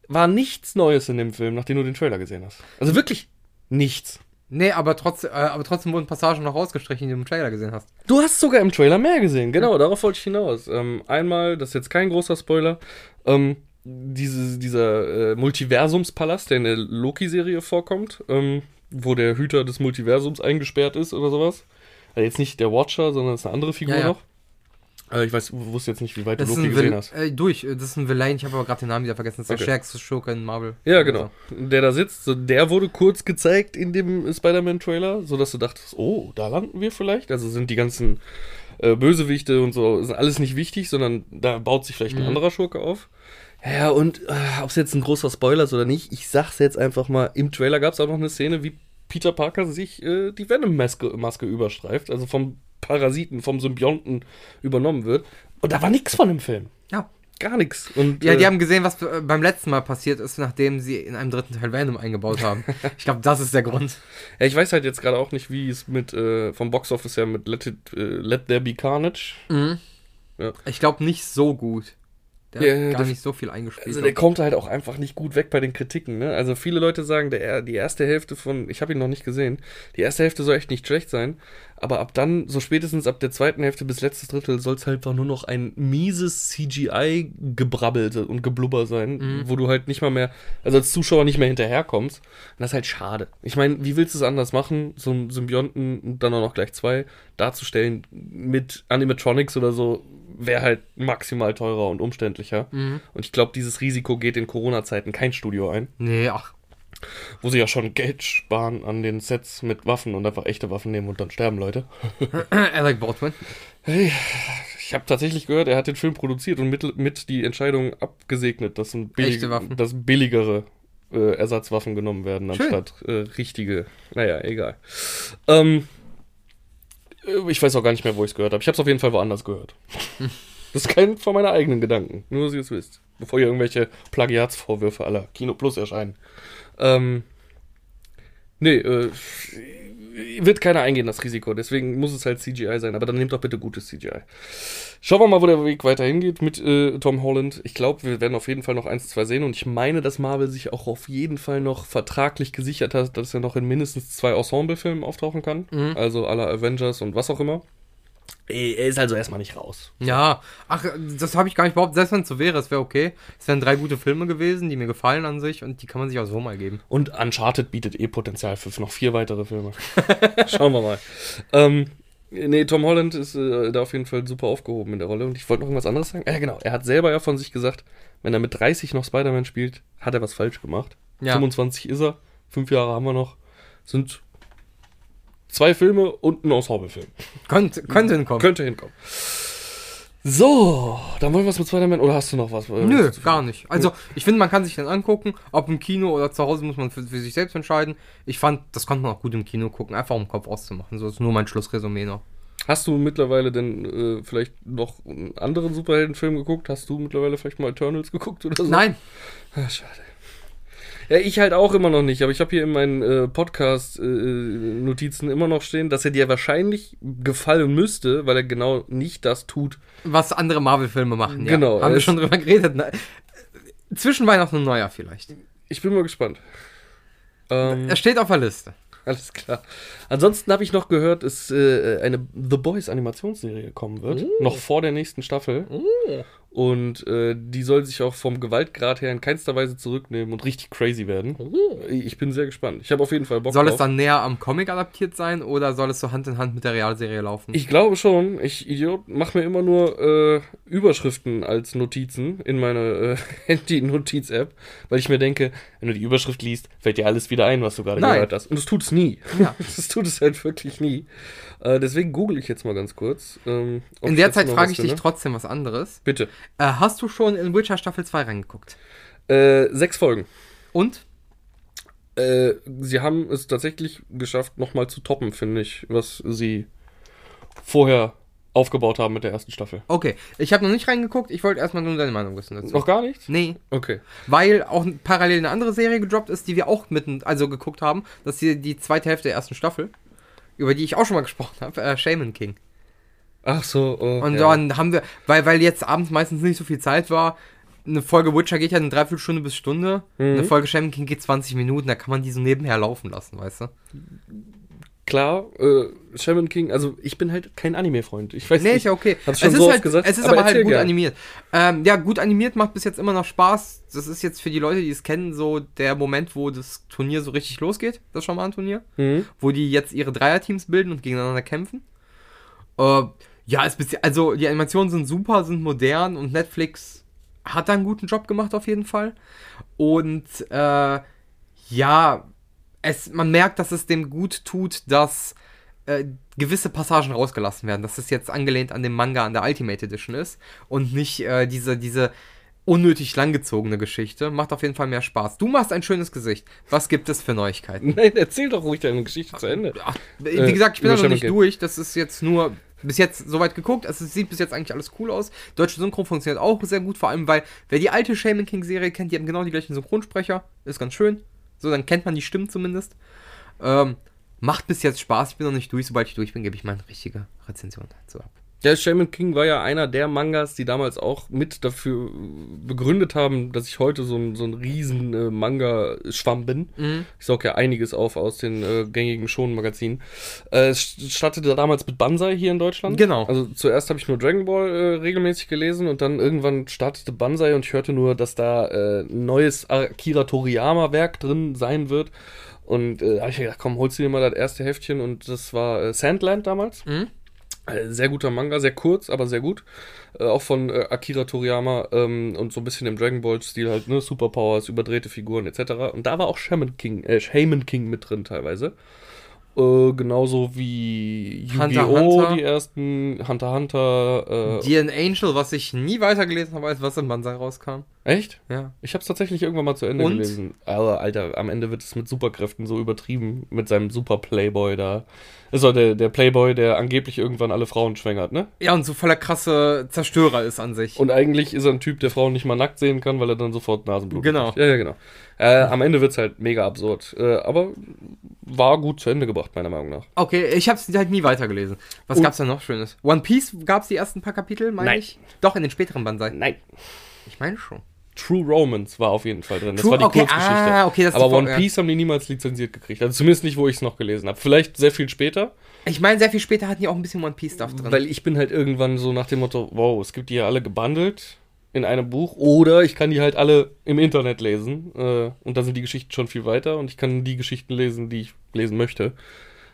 war nichts Neues in dem Film, nachdem du den Trailer gesehen hast. Also wirklich nichts. Nee, aber, trotz, äh, aber trotzdem wurden Passagen noch rausgestrichen, die du im Trailer gesehen hast. Du hast sogar im Trailer mehr gesehen, genau, darauf wollte ich hinaus. Ähm, einmal, das ist jetzt kein großer Spoiler, ähm, diese, dieser äh, Multiversumspalast, der in der Loki-Serie vorkommt, ähm, wo der Hüter des Multiversums eingesperrt ist oder sowas. Also jetzt nicht der Watcher, sondern es ist eine andere Figur Ja, ja. noch. Äh, ich weiß, wusste jetzt nicht, wie weit Das du Loki gesehen Vil hast. äh, durch. Das ist ein Villain, ich habe aber gerade den Namen wieder vergessen. Das ist Okay. der stärkste Schurke in Marvel. Ja, genau. Der da sitzt, so, der wurde kurz gezeigt in dem Spider-Man-Trailer, sodass du dachtest, oh, da landen wir vielleicht. Also sind die ganzen äh, Bösewichte und so, ist alles nicht wichtig, sondern da baut sich vielleicht ein anderer Schurke auf. Ja, ja, und äh, ob es jetzt ein großer Spoiler ist oder nicht, ich sag's jetzt einfach mal, im Trailer gab es auch noch eine Szene, wie Peter Parker sich äh, die Venom-Maske Maske überstreift, also vom Parasiten, vom Symbionten übernommen wird. Und da war nichts von dem Film. Ja. Gar nichts. Und, Ja, die äh, haben gesehen, was äh, beim letzten Mal passiert ist, nachdem sie in einem dritten Teil Venom eingebaut haben. Ich glaube, das ist der Grund. Ja, ich weiß halt jetzt gerade auch nicht, wie es mit äh, vom Boxoffice her mit Let, It, äh, Let There Be Carnage. Ich glaube nicht so gut. Der Ja, hat gar das- nicht so viel eingespielt. Also der kommt halt auch einfach nicht gut weg bei den Kritiken. Ne? Also viele Leute sagen, der, die erste Hälfte von, ich habe ihn noch nicht gesehen, die erste Hälfte soll echt nicht schlecht sein, aber ab dann, so spätestens ab der zweiten Hälfte bis letztes Drittel, soll es halt einfach nur noch ein mieses CGI-Gebrabbel und Geblubber sein, wo du halt nicht mal mehr, also als Zuschauer nicht mehr hinterherkommst. Und das ist halt schade. Ich meine, wie willst du es anders machen, so einen Symbionten und dann auch noch gleich zwei darzustellen mit Animatronics oder so, wäre halt maximal teurer und umständlicher. Und ich glaube, dieses Risiko geht in Corona-Zeiten kein Studio ein, nee, ach. wo sie ja schon Geld sparen an den Sets mit Waffen und einfach echte Waffen nehmen und dann sterben Leute. Alec Baldwin. Ich habe tatsächlich gehört, er hat den Film produziert und mit, mit die Entscheidung abgesegnet, dass, ein billig, dass billigere äh, Ersatzwaffen genommen werden, Schön. anstatt äh, richtige. Naja, egal. Ähm, äh, ich weiß auch gar nicht mehr, wo ich es gehört habe. Ich habe es auf jeden Fall woanders gehört. Das ist kein von meinen eigenen Gedanken, nur dass ihr es wisst. Bevor hier irgendwelche Plagiatsvorwürfe aller Kino Plus erscheinen. Ähm, nee, äh, wird keiner eingehen, das Risiko. Deswegen muss es halt CGI sein. Aber dann nehmt doch bitte gutes CGI. Schauen wir mal, wo der Weg weiter hingeht mit äh, Tom Holland. Ich glaube, wir werden auf jeden Fall noch eins, zwei sehen. Und ich meine, dass Marvel sich auch auf jeden Fall noch vertraglich gesichert hat, dass er noch in mindestens zwei Ensemble-Filmen auftauchen kann. Also aller Avengers und was auch immer. Er ist also erstmal nicht raus. Ja, ach, das habe ich gar nicht behauptet. Selbst wenn es so wäre, es wäre okay. Es wären drei gute Filme gewesen, die mir gefallen an sich und die kann man sich auch so mal geben. Und Uncharted bietet eh Potenzial für noch vier weitere Filme. Schauen wir mal. Ähm, nee, Tom Holland ist äh, da auf jeden Fall super aufgehoben in der Rolle. Und ich wollte noch irgendwas anderes sagen. Ja, genau. Er hat selber ja von sich gesagt, wenn er mit 30 noch Spider-Man spielt, hat er was falsch gemacht. Ja. 25 ist er. Fünf Jahre haben wir noch. Sind zwei Filme und ein Ensemblefilm. Könnte, könnte hinkommen. Könnte hinkommen. So, dann wollen wir es mit Spider-Man. Oder hast du noch was? äh, Nö, gar nicht. Also, ich finde, man kann sich dann angucken, ob im Kino oder zu Hause muss man für, für sich selbst entscheiden. Ich fand, das konnte man auch gut im Kino gucken, einfach um den Kopf auszumachen. So ist nur mein Schlussresümee noch. Hast du mittlerweile denn äh, vielleicht noch einen anderen Superheldenfilm geguckt? Hast du mittlerweile vielleicht mal Eternals geguckt oder so? Nein, Ah, schade. Ja, ich halt auch immer noch nicht, aber ich habe hier in meinen äh, Podcast-Notizen immer noch stehen, dass er dir wahrscheinlich gefallen müsste, weil er genau nicht das tut. was andere Marvel-Filme machen, ja. Genau, Haben wir schon drüber geredet. Ne? Zwischen Weihnachten und Neujahr vielleicht. Ich bin mal gespannt. Ähm, Er steht auf der Liste. Alles klar. Ansonsten habe ich noch gehört, dass äh, eine The Boys Animationsserie kommen wird. Noch vor der nächsten Staffel. Und äh, die soll sich auch vom Gewaltgrad her in keinster Weise zurücknehmen und richtig crazy werden. Ich bin sehr gespannt. Ich habe auf jeden Fall Bock Soll es drauf. dann näher am Comic adaptiert sein oder soll es so Hand in Hand mit der Realserie laufen? Ich glaube schon. Ich, Idiot, mache mir immer nur äh, Überschriften als Notizen in meine äh, Handy-Notiz-App, weil ich mir denke, wenn du die Überschrift liest, fällt dir alles wieder ein, was du gerade gehört hast. Und das tut es nie. Ja. Das tut es halt wirklich nie. Äh, deswegen google ich jetzt mal ganz kurz. ähm, in der Zeit frage ich dich trotzdem was anderes. Bitte. Äh, hast du schon in Witcher Staffel 2 reingeguckt? Äh, sechs Folgen. Und? Äh, sie haben es tatsächlich geschafft, nochmal zu toppen, finde ich, was sie vorher aufgebaut haben mit der ersten Staffel. Okay, ich habe noch nicht reingeguckt. Ich wollte erstmal nur deine Meinung wissen dazu. Noch gar nicht? Nee, Okay. weil auch parallel eine andere Serie gedroppt ist, die wir auch mitten, also geguckt haben. Das ist hier die zweite Hälfte der ersten Staffel, über die ich auch schon mal gesprochen habe, äh, Shaman King. Ach so. Oh, Und ja. dann haben wir, weil, weil jetzt abends meistens nicht so viel Zeit war, eine Folge Witcher geht ja eine Dreiviertelstunde bis Stunde, Mhm. eine Folge Shaman King geht 20 Minuten, da kann man die so nebenher laufen lassen, weißt du? klar, äh, Shaman King, also ich bin halt kein Anime-Freund. Ich weiß Nee, nicht. ist ja okay. Hab's schon es, so ist halt, gesagt, es ist aber aber, halt gut gern. animiert. Ähm, ja, gut animiert macht bis jetzt immer noch Spaß. Das ist jetzt für die Leute, die es kennen, so der Moment, wo das Turnier so richtig losgeht. Das ist schon mal ein Turnier. Mhm. Wo die jetzt ihre Dreierteams bilden und gegeneinander kämpfen. Äh, Ja, ist bisschen, also die Animationen sind super, sind modern und Netflix hat da einen guten Job gemacht auf jeden Fall. Und äh, ja, es, man merkt, dass es dem gut tut, dass äh, gewisse Passagen rausgelassen werden. Dass es jetzt angelehnt an den Manga an der Ultimate Edition ist und nicht äh, diese, diese unnötig langgezogene Geschichte. Macht auf jeden Fall mehr Spaß. Du machst ein schönes Gesicht. Was gibt es für Neuigkeiten? Nein, erzähl doch ruhig deine Geschichte zu Ende. Ach, wie Äh, gesagt, ich bin da noch nicht durch. Das ist jetzt nur bis jetzt soweit geguckt. Also, es sieht bis jetzt eigentlich alles cool aus. Deutsche Synchro funktioniert auch sehr gut, vor allem weil, wer die alte Shaman King Serie kennt, die haben genau die gleichen Synchronsprecher. Ist ganz schön. So, dann kennt man die Stimmen zumindest. Ähm, macht bis jetzt Spaß. Ich bin noch nicht durch. Sobald ich durch bin, gebe ich meine richtige Rezension dazu ab. Der Shaman King war ja einer der Mangas, die damals auch mit dafür begründet haben, dass ich heute so ein, so ein riesen äh, Manga-Schwamm bin. Ich saug ja einiges auf aus den äh, gängigen Shonen-Magazinen. Äh, es startete damals mit Banzai hier in Deutschland. Genau. Also zuerst habe ich nur Dragon Ball äh, regelmäßig gelesen und dann irgendwann startete Banzai und ich hörte nur, dass da äh, ein neues Akira Toriyama-Werk drin sein wird. Und äh, da habe ich gedacht, komm, holst du dir mal das erste Heftchen und das war äh, Sandland damals. Mhm. Äh, Sehr guter Manga, sehr kurz, aber sehr gut. Äh, auch von äh, Akira Toriyama ähm, und so ein bisschen im Dragon Ball-Stil halt, ne, Superpowers, überdrehte Figuren etc. Und da war auch Shaman King, äh, Shaman King mit drin teilweise. Äh, genauso wie Hunter Yu-Gi-Oh! Hunter. die ersten, Hunter Hunter. Äh, Dear Angel, was ich nie weitergelesen habe, als was im Banzai rauskam. echt? Ja. Ich habe es tatsächlich irgendwann mal zu Ende Und? gelesen. Aber Alter, am Ende wird es mit Superkräften so übertrieben mit seinem Super Playboy da. Ist doch der, der Playboy, der angeblich irgendwann alle Frauen schwängert, ne? Ja, und so voller krasse Zerstörer ist an sich. Und eigentlich ist er ein Typ, der Frauen nicht mal nackt sehen kann, weil er dann sofort Nasenblut Genau. kriegt. Ja, ja, genau. Äh, am Ende wird's halt mega absurd. Äh, aber war gut zu Ende gebracht, meiner Meinung nach. Okay, ich habe es halt nie weitergelesen. Was Und- gab's da noch Schönes? One Piece gab's die ersten paar Kapitel, meine Nein. ich? Doch, in den späteren Banzai. Nein. Ich meine schon. True Romance war auf jeden Fall drin. Das True- war die okay, Kurzgeschichte. ah, okay, das aber One Vor- Piece haben die niemals lizenziert gekriegt. Also zumindest nicht, wo ich es noch gelesen habe. Vielleicht sehr viel später. Ich meine, sehr viel später hatten die auch ein bisschen One Piece Stuff drin. Weil ich bin halt irgendwann so nach dem Motto, wow, es gibt die ja alle gebundelt in einem Buch. Oder ich kann die halt alle im Internet lesen. Äh, und da sind die Geschichten schon viel weiter. Und ich kann die Geschichten lesen, die ich lesen möchte.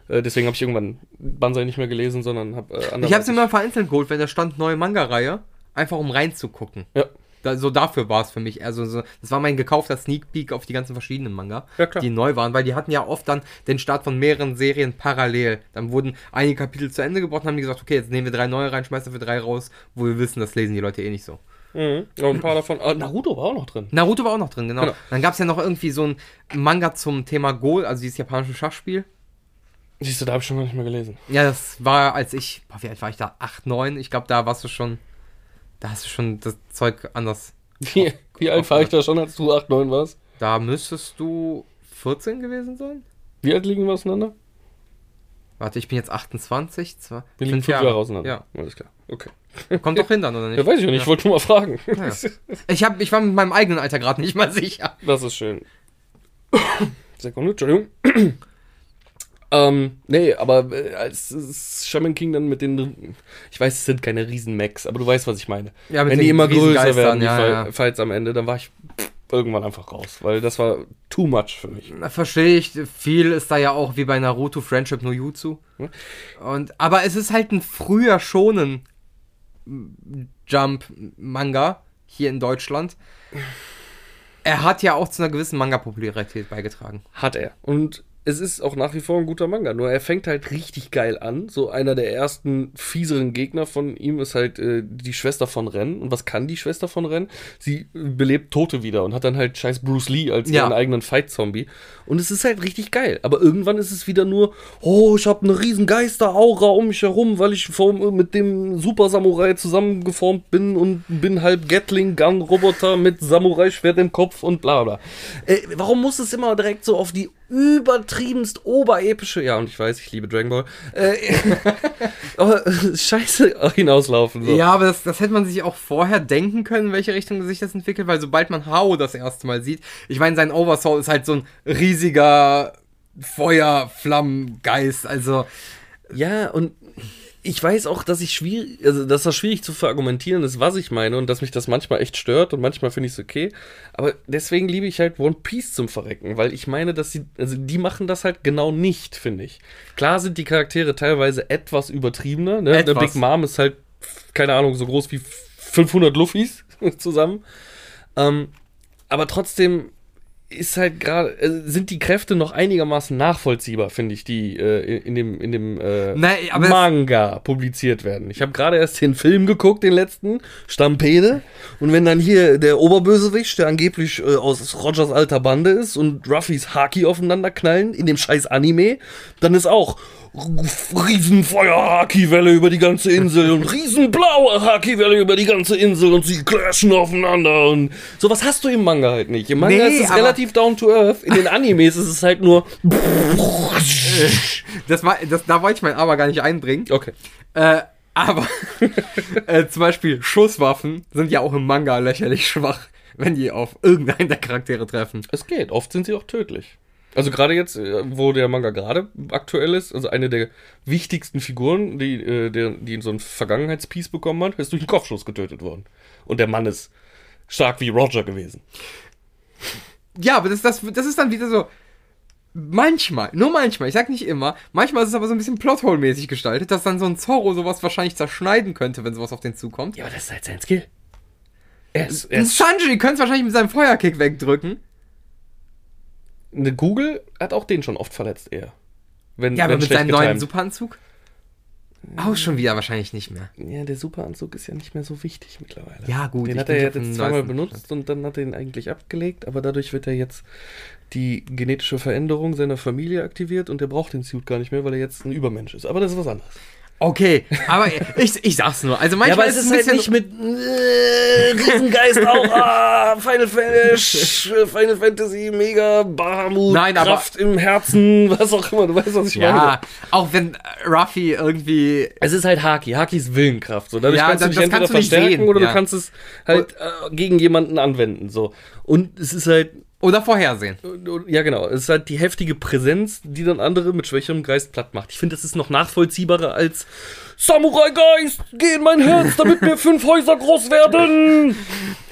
Äh, deswegen habe ich irgendwann Banzai nicht mehr gelesen, sondern habe äh, andere. ich habe es immer vereinzelt geholt, wenn da stand neue Manga-Reihe, einfach um reinzugucken. Ja. Da, so dafür war es für mich. Also so, das war mein gekaufter Sneak Peek auf die ganzen verschiedenen Manga, Ja, die neu waren, weil die hatten ja oft dann den Start von mehreren Serien parallel. Dann wurden einige Kapitel zu Ende gebracht und haben die gesagt, okay, jetzt nehmen wir drei neue rein, schmeißen wir drei raus, wo wir wissen, das lesen die Leute eh nicht so. Mhm. Und ein paar davon. Ah, Naruto war auch noch drin. Naruto war auch noch drin, genau. Genau. Dann gab es ja noch irgendwie so ein Manga zum Thema Go, also dieses japanische Schachspiel. Siehst du, da habe ich schon gar nicht mehr gelesen. Ja, das war, als ich, boah, wie alt war ich da? 8, 9? Ich glaube, da warst du schon, da hast du schon das Zeug anders. Wie, wie alt war ich da schon, als du 8, 9 warst? Da müsstest du 14 gewesen sein? Wie alt liegen wir auseinander? Warte, ich bin jetzt 28, zwei, Wir liegen fünf Jahre, auseinander. Ja, Alles klar. Okay. kommt doch hin dann, oder nicht? Ja, weiß ich nicht. Ich wollte nur mal fragen. Ja. Ich, hab, ich war mit meinem eigenen Alter gerade nicht mal sicher. Das ist schön. Sekunde, Entschuldigung. Ähm, nee, aber äh, als es Shaman King dann mit den, ich weiß, es sind keine Riesen-Max, aber du weißt, was ich meine. Ja, mit Wenn die immer größer werden, die ja, ja. Fights am Ende, dann war ich pff, irgendwann einfach raus, weil das war too much für mich. Verstehe ich, viel ist da ja auch wie bei Naruto Friendship no Jutsu. Hm? Und, aber es ist halt ein früher schonen Jump Manga hier in Deutschland. Er hat ja auch zu einer gewissen Manga-Popularität beigetragen. Hat er. Und es ist auch nach wie vor ein guter Manga. Nur er fängt halt richtig geil an. So einer der ersten fieseren Gegner von ihm ist halt äh, die Schwester von Ren. Und was kann die Schwester von Ren? Sie belebt Tote wieder und hat dann halt scheiß Bruce Lee als Ja. ihren eigenen Fight-Zombie. Und es ist halt richtig geil. Aber irgendwann ist es wieder nur, oh, ich habe eine riesen Geister-Aura um mich herum, weil ich vom, mit dem Super-Samurai zusammengeformt bin und bin halb Gatling-Gun-Roboter mit Samurai-Schwert im Kopf und bla bla. Äh, warum muss es immer direkt so auf die übertriebenst oberepische, ja, und ich weiß, ich liebe Dragon Ball, äh, aber, äh, scheiße hinauslaufen. So. Ja, aber das, das hätte man sich auch vorher denken können, in welche Richtung sich das entwickelt, weil sobald man Hao das erste Mal sieht, ich meine, sein Oversoul ist halt so ein riesiger Feuerflammengeist, also Ja, und ich weiß auch, dass ich schwierig, also dass das schwierig zu verargumentieren ist, was ich meine und dass mich das manchmal echt stört und manchmal finde ich es okay. Aber deswegen liebe ich halt One Piece zum Verrecken, weil ich meine, dass sie, also die machen das halt genau nicht, finde ich. Klar sind die Charaktere teilweise etwas übertriebener. Ne? Der Etwas. Big Mom ist halt, keine Ahnung, so groß wie 500 Luffys zusammen. Ähm, aber trotzdem ist halt gerade, äh, sind die Kräfte noch einigermaßen nachvollziehbar, finde ich, die äh, in dem, in dem äh, Nein, Manga publiziert werden. Ich habe gerade erst den Film geguckt, den letzten, Stampede. Und wenn dann hier der Oberbösewicht, der angeblich äh, aus Rogers alter Bande ist, und Ruffys Haki aufeinander knallen in dem scheiß Anime, dann ist auch Riesenfeuer-Haki-Welle über die ganze Insel und riesenblaue Haki-Welle über die ganze Insel und sie clashen aufeinander und sowas hast du im Manga halt nicht. Im Manga Nee, ist es relativ down to earth. In den Animes ist es halt nur Das war, das, da wollte ich mein Aber gar nicht einbringen. okay. Äh, aber äh, zum Beispiel Schusswaffen sind ja auch im Manga lächerlich schwach, wenn die auf irgendeinen der Charaktere treffen. Es geht. Oft sind sie auch tödlich. Also gerade jetzt, äh, wo der Manga gerade aktuell ist, also eine der wichtigsten Figuren, die, äh, der, die so ein Vergangenheitspiece bekommen hat, ist durch einen Kopfschuss getötet worden. Und der Mann ist stark wie Roger gewesen. Ja, aber das, das, das ist dann wieder so. Manchmal, nur manchmal, ich sag nicht immer, manchmal ist es aber so ein bisschen Plothole-mäßig gestaltet, dass dann so ein Zorro sowas wahrscheinlich zerschneiden könnte, wenn sowas auf den zukommt. Ja, aber das ist halt sein Skill. Er ist, er Ein ist Sanji könnte es wahrscheinlich mit seinem Feuerkick wegdrücken. Eine Google hat auch den schon oft verletzt, eher. Wenn, Ja, aber mit seinem neuen getimed. Superanzug? Auch schon wieder wahrscheinlich nicht mehr. Ja, der Superanzug ist ja nicht mehr so wichtig mittlerweile. Ja, gut, Den hat er jetzt zweimal benutzt und dann hat er ihn eigentlich abgelegt, aber dadurch wird er jetzt die genetische Veränderung seiner Familie aktiviert und er braucht den Suit gar nicht mehr, weil er jetzt ein Übermensch ist. Aber das ist was anderes. Okay, aber ich, ich sag's nur. Also manchmal ist es ein bisschen mit äh, Riesengeist auch, ah, Final, Fantasy, Final Fantasy, mega Bahamut, Nein, aber- Kraft im Herzen, was auch immer, du weißt, was ich meine. Ja, auch wenn äh, Ruffy irgendwie. Es ist halt Haki. Haki ist Willenkraft. So. Dadurch Ja, kannst du das- dich entweder kannst du nicht verstärken sehen, oder ja. du kannst es halt äh, gegen jemanden anwenden. So. Und es ist halt, Oder vorhersehen. ja genau, es ist halt die heftige Präsenz, die dann andere mit schwächerem Geist platt macht. Ich finde, das ist noch nachvollziehbarer als Samurai-Geist, geh in mein Herz, damit mir fünf Häuser groß werden.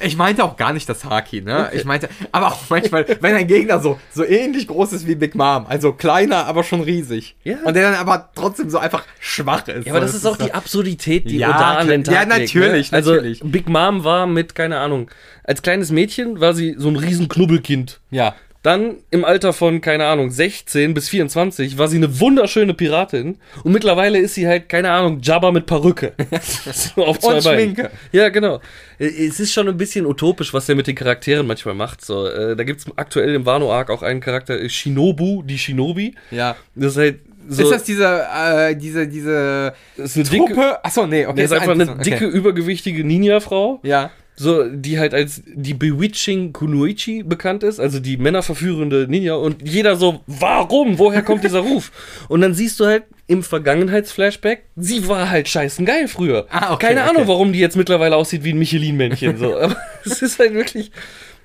Ich meinte auch gar nicht das Haki, ne? Ich meinte, aber auch manchmal, wenn ein Gegner so, so ähnlich groß ist wie Big Mom, also kleiner, aber schon riesig. Ja. Und der dann aber trotzdem so einfach schwach ist. Ja, aber So, das ist auch die Absurdität, die Ja, Oda an den Tag ja, legt, natürlich, ne? Also natürlich. Big Mom war mit, keine Ahnung, als kleines Mädchen war sie so ein riesen Knubbelkind. Ja. Dann im Alter von, keine Ahnung, 16 bis 24 war sie eine wunderschöne Piratin. Und mittlerweile ist sie halt, keine Ahnung, Jabba mit Perücke. so auf zwei Und Beinen. Schminke. Ja, genau. Äh, Es ist schon ein bisschen utopisch, was er mit den Charakteren manchmal macht. So, äh, da gibt es aktuell im Wano-Arc auch einen Charakter, äh, Shinobu, die Shinobi. Ja. Das ist halt so. ist das diese, äh, diese, diese das ist eine dicke, Truppe? Achso, nee, okay. der ist einfach eine okay. dicke, übergewichtige Ninja-Frau. Ja. So, die halt als die Bewitching Kunoichi bekannt ist, also die männerverführende Ninja und jeder so, warum? Woher kommt dieser Ruf? Und dann siehst du halt im Vergangenheitsflashback, sie war halt scheißen geil früher. Ah, okay, Keine okay. Ahnung, warum die jetzt mittlerweile aussieht wie ein Michelin-Männchen. So. Aber es ist halt wirklich.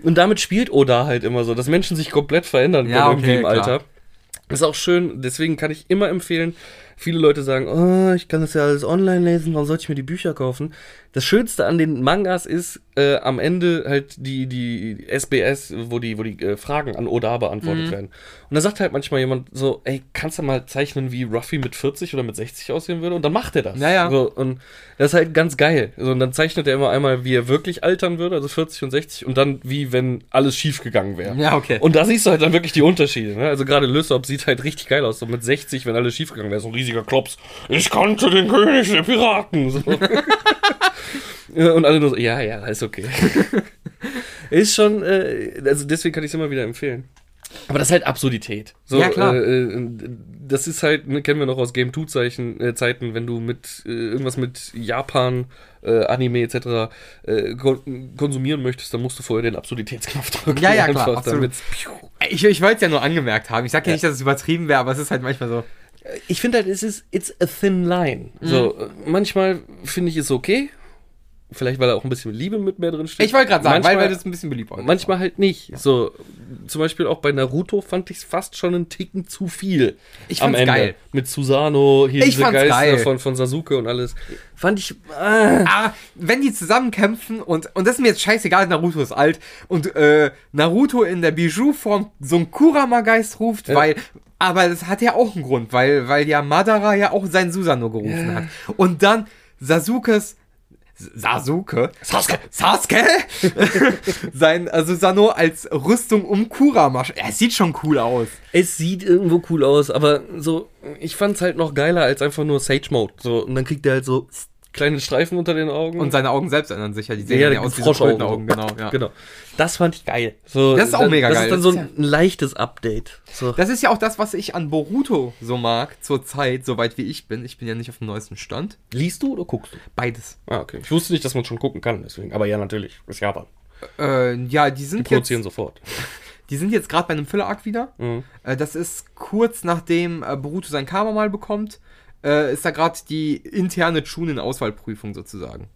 Und damit spielt Oda halt immer so, dass Menschen sich komplett verändern Ja, können irgendwie okay, im klar. Alter. Ist auch schön, deswegen kann ich immer empfehlen, viele Leute sagen, oh, ich kann das ja alles online lesen, warum sollte ich mir die Bücher kaufen? Das Schönste an den Mangas ist äh, am Ende halt die, die SBS, wo die, wo die äh, Fragen an Oda beantwortet Mhm. werden. Und da sagt halt manchmal jemand so, ey, kannst du mal zeichnen, wie Ruffy mit 40 oder mit 60 aussehen würde? Und dann macht er das. Ja, ja. So, und das ist halt ganz geil. So, und dann zeichnet er immer einmal, wie er wirklich altern würde, also 40 und 60, und dann wie wenn alles schief gegangen wäre. Ja, okay. Und da siehst du halt dann wirklich die Unterschiede. Ne? Also gerade Lysop sieht halt richtig geil aus. So mit 60, wenn alles schiefgegangen wäre, so ein riesiger Klops. Ich kannte den König der Piraten. So. Ja, Und alle nur so, ja, ja, ist okay. ist schon, äh, also deswegen kann ich es immer wieder empfehlen. Aber das ist halt Absurdität. So, Ja, klar. Äh, äh, das ist halt, ne, kennen wir noch aus Game 2 Zeichen, äh, Zeiten, wenn du mit äh, irgendwas mit Japan, äh, Anime etc. Äh, kon konsumieren möchtest, dann musst du vorher den Absurditätsknopf drücken. Ja, ja, klar. Ich, ich wollte es ja nur angemerkt haben. Ich sag ja, Ja. nicht, dass es übertrieben wäre, aber es ist halt manchmal so. Ich finde halt, es ist, it's a thin line. So, äh, manchmal finde ich es okay. vielleicht weil da auch ein bisschen Liebe mit mehr drin steht. Ich wollte gerade sagen, weil, Manchmal- weil das ein bisschen beliebt war. Manchmal halt nicht. So, zum Beispiel auch bei Naruto fand ich es fast schon einen Ticken zu viel. Ich am fand's Ende. geil. Mit Susano, hier Ich diese Geister geil. Von, von Sasuke und alles. Fand ich. Äh, Ah, wenn die zusammenkämpfen und, und das ist mir jetzt scheißegal, Naruto ist alt und äh, Naruto in der Bijou-Form so einen Kurama-Geist ruft, Ja. weil, aber das hat ja auch einen Grund, weil, weil ja Madara ja auch seinen Susanoo gerufen hat. Und dann Sasukes Sasuke? Sasuke? Sasuke? Sein äh, Susanoo als Rüstung um Kurama. Er sieht schon cool aus. es sieht irgendwo cool aus, aber so, ich fand's halt noch geiler als einfach nur Sage Mode. So, und dann kriegt er halt so kleine Streifen unter den Augen. Und seine Augen selbst ändern sich ja. Die sehen ja, ja, aus wie so Froschaugen. Krötenaugen, genau. Ja. genau. Das fand ich geil. So, Das ist auch mega das geil. Das ist dann so ein leichtes Update. So. Das ist ja auch das, was ich an Boruto so mag, zur Zeit, soweit wie ich bin. Ich bin ja nicht auf dem neuesten Stand. Liest du oder guckst du? Beides. Ah, okay. Ich wusste nicht, dass man schon gucken kann, deswegen. Aber ja, natürlich. Ist Japan. Äh, ja, die Die sind produzieren jetzt, sofort. die sind jetzt gerade bei einem Filler-Arc wieder. Mhm. Äh, das ist kurz nachdem äh, Boruto sein Karma mal bekommt, äh, ist da gerade die interne Chunin-Auswahlprüfung sozusagen.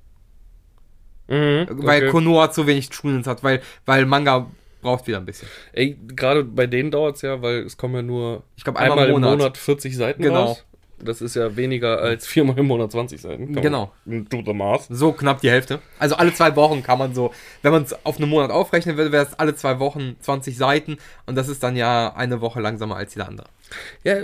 Mhm, Weil okay. Konoha zu wenig Chunins hat, weil, weil Manga braucht wieder ein bisschen. Ey, gerade bei denen dauert es ja, weil es kommen ja nur Ich glaube, einmal, im Monat. 40 Seiten Genau. raus. Das ist ja weniger als viermal im Monat 20 Seiten. Kann Genau. Do the math. So knapp die Hälfte. Also alle zwei Wochen kann man so, wenn man es auf einen Monat aufrechnen würde, wäre es alle zwei Wochen 20 Seiten und das ist dann ja eine Woche langsamer als jeder andere. Ja,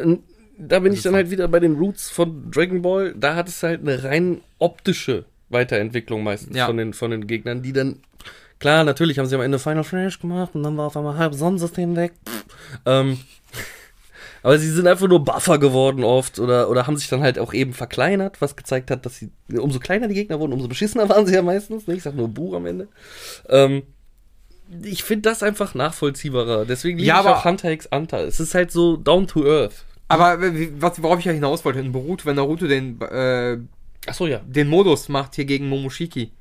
da bin ich dann halt wieder bei den Roots von Dragon Ball. Da hat es halt eine rein optische Weiterentwicklung meistens Ja. von, den, von den Gegnern, die dann. Klar, natürlich haben sie am Ende Final Flash gemacht und dann war auf einmal halb Sonnensystem weg. Ähm, aber sie sind einfach nur Buffer geworden oft oder, oder haben sich dann halt auch eben verkleinert, was gezeigt hat, dass sie, umso kleiner die Gegner wurden, umso beschissener waren sie ja meistens. Ne? Ich sag nur Buch am Ende. Ähm, ich finde das einfach nachvollziehbarer. Deswegen liebe Ja, ich aber- auch Hunter x Hunter. Es ist halt so down to earth. Aber was, worauf ich ja hinaus wollte, in Boruto, wenn Naruto den, äh, Achso, ja. den Modus macht hier gegen Momoshiki.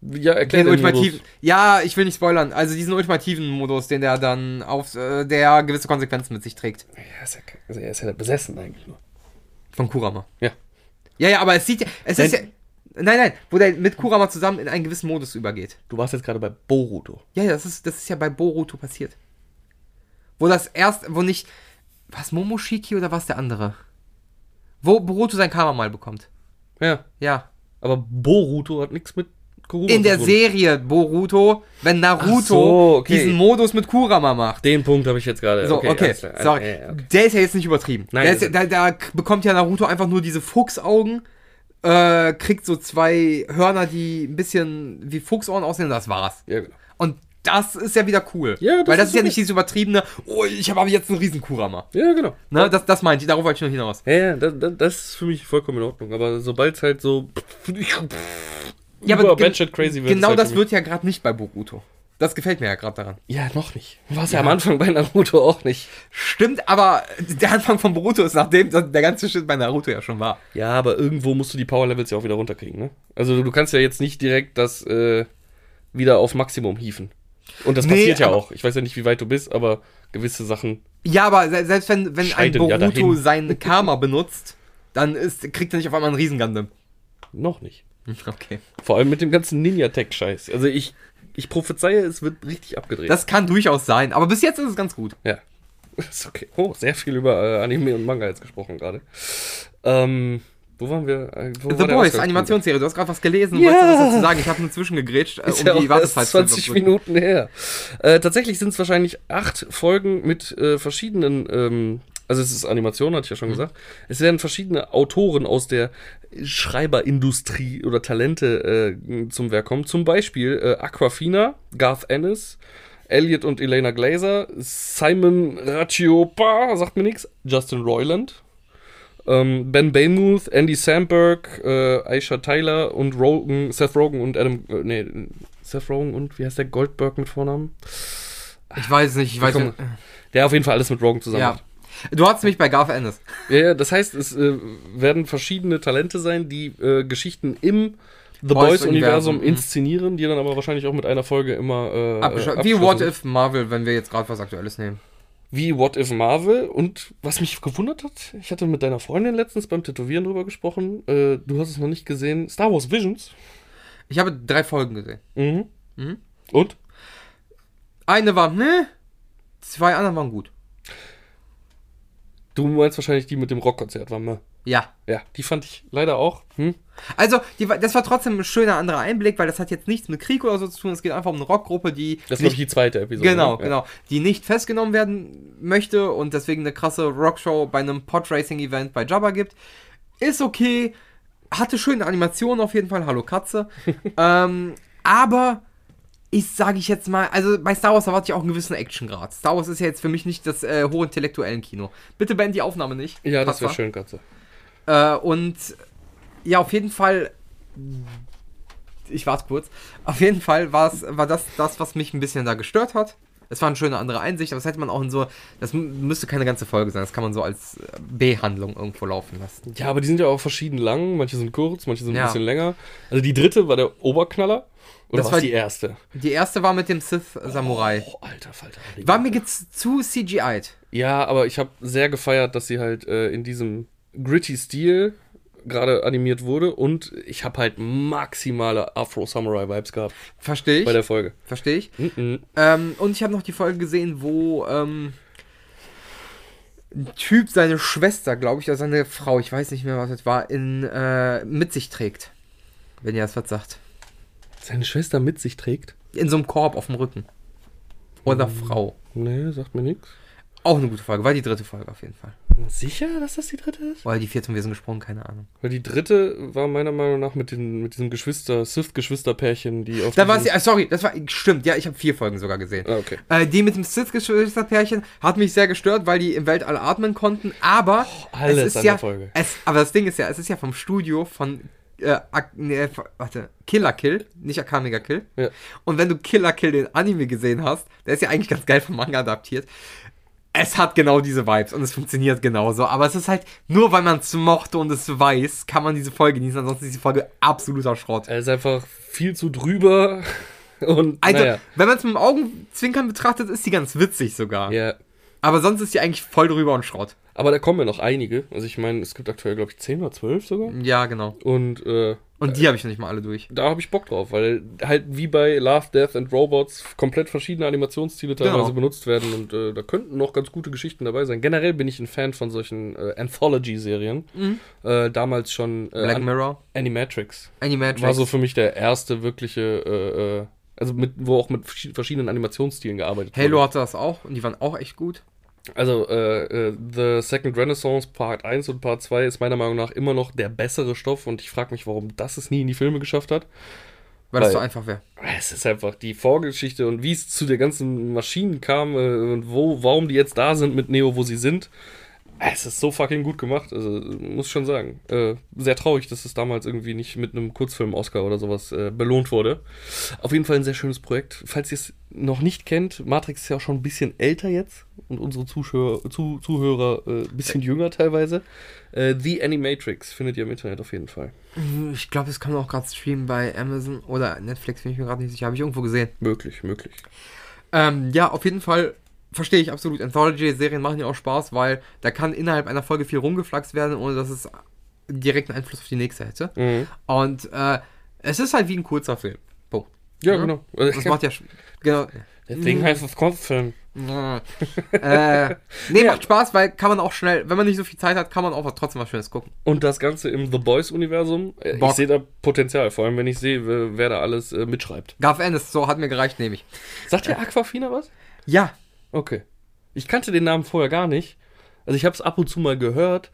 Ja, erklär Den den ultimativen, Modus. ja, ich will nicht spoilern, also diesen ultimativen Modus, den der dann auf, äh, der gewisse Konsequenzen mit sich trägt. Ja, ist ja, also er ist ja besessen eigentlich nur. Von Kurama. Ja. Ja, ja, aber es sieht ja, es ist ja, Nein. nein, nein, wo der mit Kurama zusammen in einen gewissen Modus übergeht. Du warst jetzt gerade bei Boruto. Ja, ja, das ist, das ist ja bei Boruto passiert. Wo das erst, wo nicht, was, Momoshiki oder was der andere? Wo Boruto sein Karma mal bekommt. Ja. Ja. Aber Boruto hat nichts mit Kuruma In der. Serie Boruto, wenn Naruto so, okay. diesen Modus mit Kurama macht. Den Punkt habe ich jetzt gerade. So, okay, klar. sorry. Okay. Der ist ja jetzt nicht übertrieben. Nein, ist da, da bekommt ja Naruto einfach nur diese Fuchsaugen, äh, kriegt so zwei Hörner, die ein bisschen wie Fuchsohren aussehen, das war's. Ja, genau. Und das ist ja wieder cool. Ja, das Weil das ist ist ja nicht dieses übertriebene, oh, ich habe aber jetzt einen riesen Kurama. Ja, genau. Ne, das, das meinte ich, darauf wollte ich noch hinaus. Ja, ja, das, das, ist für mich vollkommen in Ordnung. Aber sobald es halt so. Ja, aber gen- crazy wird. Genau halt das wird ja gerade nicht bei Boruto. Das gefällt mir ja gerade daran. Ja, noch nicht. War es ja. am Anfang bei Naruto auch nicht. Stimmt, aber der Anfang von Boruto ist nachdem der ganze Shit bei Naruto ja schon war. Ja, aber irgendwo musst du die Power Levels ja auch wieder runterkriegen, ne? Also du kannst ja jetzt nicht direkt das äh, wieder auf Maximum hieven. Und das Nee, passiert ja auch. Ich weiß ja nicht, wie weit du bist, aber gewisse Sachen. Ja, aber se selbst wenn, wenn ein ja Boruto dahin. sein Karma benutzt, dann ist, kriegt er nicht auf einmal einen Riesengundam. Noch nicht. Okay. Vor allem mit dem ganzen Ninja-Tech-Scheiß. Also ich, ich prophezeie, es wird richtig abgedreht. Das kann durchaus sein, aber bis jetzt ist es ganz gut. ja. Ist okay. Oh, sehr viel über äh, Anime und Manga jetzt gesprochen gerade. Ähm, wo waren wir? Äh, wo The war Boys? Animationsserie, du hast gerade was gelesen, Ja. wolltest du was dazu sagen? Ich habe nur zwischengegrätscht, äh, um ja die Wartezeit zu 20 überbrücken. Minuten her. Äh, tatsächlich sind es wahrscheinlich acht Folgen mit äh, verschiedenen, ähm, also es ist Animation, hatte ich ja Mhm. schon gesagt. Es werden verschiedene Autoren aus der Schreiberindustrie oder Talente äh, zum Werk kommen. Zum Beispiel äh, Aquafina, Garth Ennis, Elliot und Elena Glazer, Simon Ratiopa, sagt mir nichts, Justin Roiland, ähm, Ben Baymouth, Andy Samberg, äh, Aisha Tyler und Rogan, Seth Rogen und Adam, äh, nee, Seth Rogen und wie heißt der Goldberg mit Vornamen? Ich weiß nicht, ich weiß nicht. Der auf jeden Fall alles mit Rogen zusammen Ja. Du hattest mich bei Garth Ennis. Ja, ja, das heißt, es äh, werden verschiedene Talente sein, die äh, Geschichten im The Boys-Universum, Boys-Universum mhm. inszenieren, die dann aber wahrscheinlich auch mit einer Folge immer äh, äh, Wie What. If Marvel, wenn wir jetzt gerade was Aktuelles nehmen. Wie What If Marvel und was mich gewundert hat, ich hatte mit deiner Freundin letztens beim Tätowieren drüber gesprochen, äh, du hast es noch nicht gesehen, Star Wars Visions. Ich habe drei Folgen gesehen. Mhm. Mhm. Und? Eine war, ne? Zwei andere waren gut. Du meinst wahrscheinlich die mit dem Rockkonzert, war mal. Ja. Ja, die fand ich leider auch. Hm? Also, die, das war trotzdem ein schöner anderer Einblick, weil das hat jetzt nichts mit Krieg oder so zu tun. Es geht einfach um eine Rockgruppe, die. Das ist, die zweite Episode. Genau, ne? genau. Die nicht festgenommen werden möchte und deswegen eine krasse Rockshow bei einem Podracing-Event bei Jabba gibt. Ist okay. Hatte schöne Animationen auf jeden Fall. Hallo Katze. ähm, aber ich sage ich jetzt mal, also bei Star Wars erwarte ich auch einen gewissen Actiongrad. Star Wars ist ja jetzt für mich nicht das äh, hohe intellektuellen Kino. Bitte beend die Aufnahme nicht. Ja, das wäre schön, Katze. Äh, und ja, auf jeden Fall. Ich warte kurz. Auf jeden Fall war das das, was mich ein bisschen da gestört hat. Es war eine schöne andere Einsicht, aber das hätte man auch in so. Das müsste keine ganze Folge sein. Das kann man so als äh, B-Handlung irgendwo laufen lassen. Ja, aber die sind ja auch verschieden lang. Manche sind kurz, manche sind Ja. ein bisschen länger. Also die dritte war der Oberknaller. Oder Das war die erste? Die erste war mit dem Sith-Samurai. Oh, alter Falter. War mir jetzt zu CGI'd. Ja, aber ich habe sehr gefeiert, dass sie halt äh, in diesem gritty Stil gerade animiert wurde und ich habe halt maximale Afro-Samurai-Vibes gehabt Verstehe bei der ich. Folge. Verstehe ich. Mhm. Ähm, und ich habe noch die Folge gesehen, wo ähm, ein Typ seine Schwester, glaube ich, oder seine Frau, ich weiß nicht mehr, was das war, in, äh, mit sich trägt. Wenn ihr das was sagt. Seine Schwester mit sich trägt? In so einem Korb auf dem Rücken. Oder Frau. Nee, sagt mir nichts. Auch eine gute Folge. War die dritte Folge auf jeden Fall. Sicher, dass das die dritte ist? Oder die vierte und wir sind gesprungen, keine Ahnung. Weil die dritte war meiner Meinung nach mit, den, mit diesem Geschwister, Sith-Geschwisterpärchen, die auf Da war sie, äh, sorry, das war, stimmt, ja, ich habe vier Folgen sogar gesehen. Ah, okay. Äh, die mit dem Sith-Geschwisterpärchen hat mich sehr gestört, weil die im Weltall atmen konnten, aber alles es ist an ja, der Folge. Es, aber das Ding ist ja, es ist ja vom Studio von äh, Ak- nee, warte, Killer Kill, nicht Akamiga Kill. Ja. Und wenn du Killer Kill den Anime gesehen hast, der ist ja eigentlich ganz geil vom Manga adaptiert. Es hat genau diese Vibes und es funktioniert genauso. Aber es ist halt, nur weil man es mochte und es weiß, kann man diese Folge genießen. Ansonsten ist die Folge absoluter Schrott. Er ist einfach viel zu drüber und Also, naja. wenn man es mit dem Augenzwinkern betrachtet, ist die ganz witzig sogar. Ja, Aber sonst ist die eigentlich voll drüber und Schrott. Aber da kommen ja noch einige. Also ich meine, es gibt aktuell, glaube ich, 10 oder 12 sogar. Ja, genau. Und äh, Und die habe ich noch nicht mal alle durch. da habe ich Bock drauf, weil halt wie bei Love, Death and Robots komplett verschiedene Animationsstile teilweise Genau. benutzt werden und äh, da könnten noch ganz gute Geschichten dabei sein. Generell bin ich ein Fan von solchen äh, Anthology-Serien. Äh, damals schon äh, Black An- Mirror, Animatrix. Animatrix. War so für mich der erste wirkliche, äh, äh, also mit, wo auch mit verschi- verschiedenen Animationsstilen gearbeitet Halo wurde. hatte das auch und die waren auch echt gut. Also äh, äh, The Second Renaissance Part 1 und Part 2 ist meiner Meinung nach immer noch der bessere Stoff und ich frage mich, warum das es nie in die Filme geschafft hat. Weil, das Weil- so einfach wäre. Es ist einfach die Vorgeschichte und wie es zu der ganzen Maschinen kam äh, und wo, warum die jetzt da sind mit Neo, wo sie sind. Es ist so fucking gut gemacht, also muss schon sagen. Äh, sehr traurig, dass es damals irgendwie nicht mit einem Kurzfilm-Oscar oder sowas äh, belohnt wurde. Auf jeden Fall ein sehr schönes Projekt. Falls ihr es noch nicht kennt, Matrix ist ja auch schon ein bisschen älter jetzt und unsere Zuschauer, zu, Zuhörer äh, ein bisschen jünger teilweise. Äh, The Animatrix findet ihr im Internet auf jeden Fall. Ich glaube, es kann man auch gerade streamen bei Amazon oder Netflix, bin ich mir gerade nicht sicher. Habe ich irgendwo gesehen. Möglich, möglich. Ähm, ja, auf jeden Fall verstehe ich absolut. Anthology-Serien machen ja auch Spaß, weil da kann innerhalb einer Folge viel rumgeflaxt werden, ohne dass es direkten Einfluss auf die nächste hätte. Mhm. Und äh, es ist halt wie ein kurzer Film. Punkt. Ja, Ja. genau. Das macht ja. Genau. Deswegen heißt es Kopffilm. Äh, nee, macht Spaß, weil kann man auch schnell, wenn man nicht so viel Zeit hat, kann man auch trotzdem was Schönes gucken. Und das Ganze im The Boys-Universum. Äh, Ich sehe da Potenzial, vor allem wenn ich sehe, wer da alles äh, mitschreibt. Garth Ennis, so hat mir gereicht, nehme ich. Sagt dir Aquafina was? Ja, Okay. Ich kannte den Namen vorher gar nicht. Also ich habe es ab und zu mal gehört,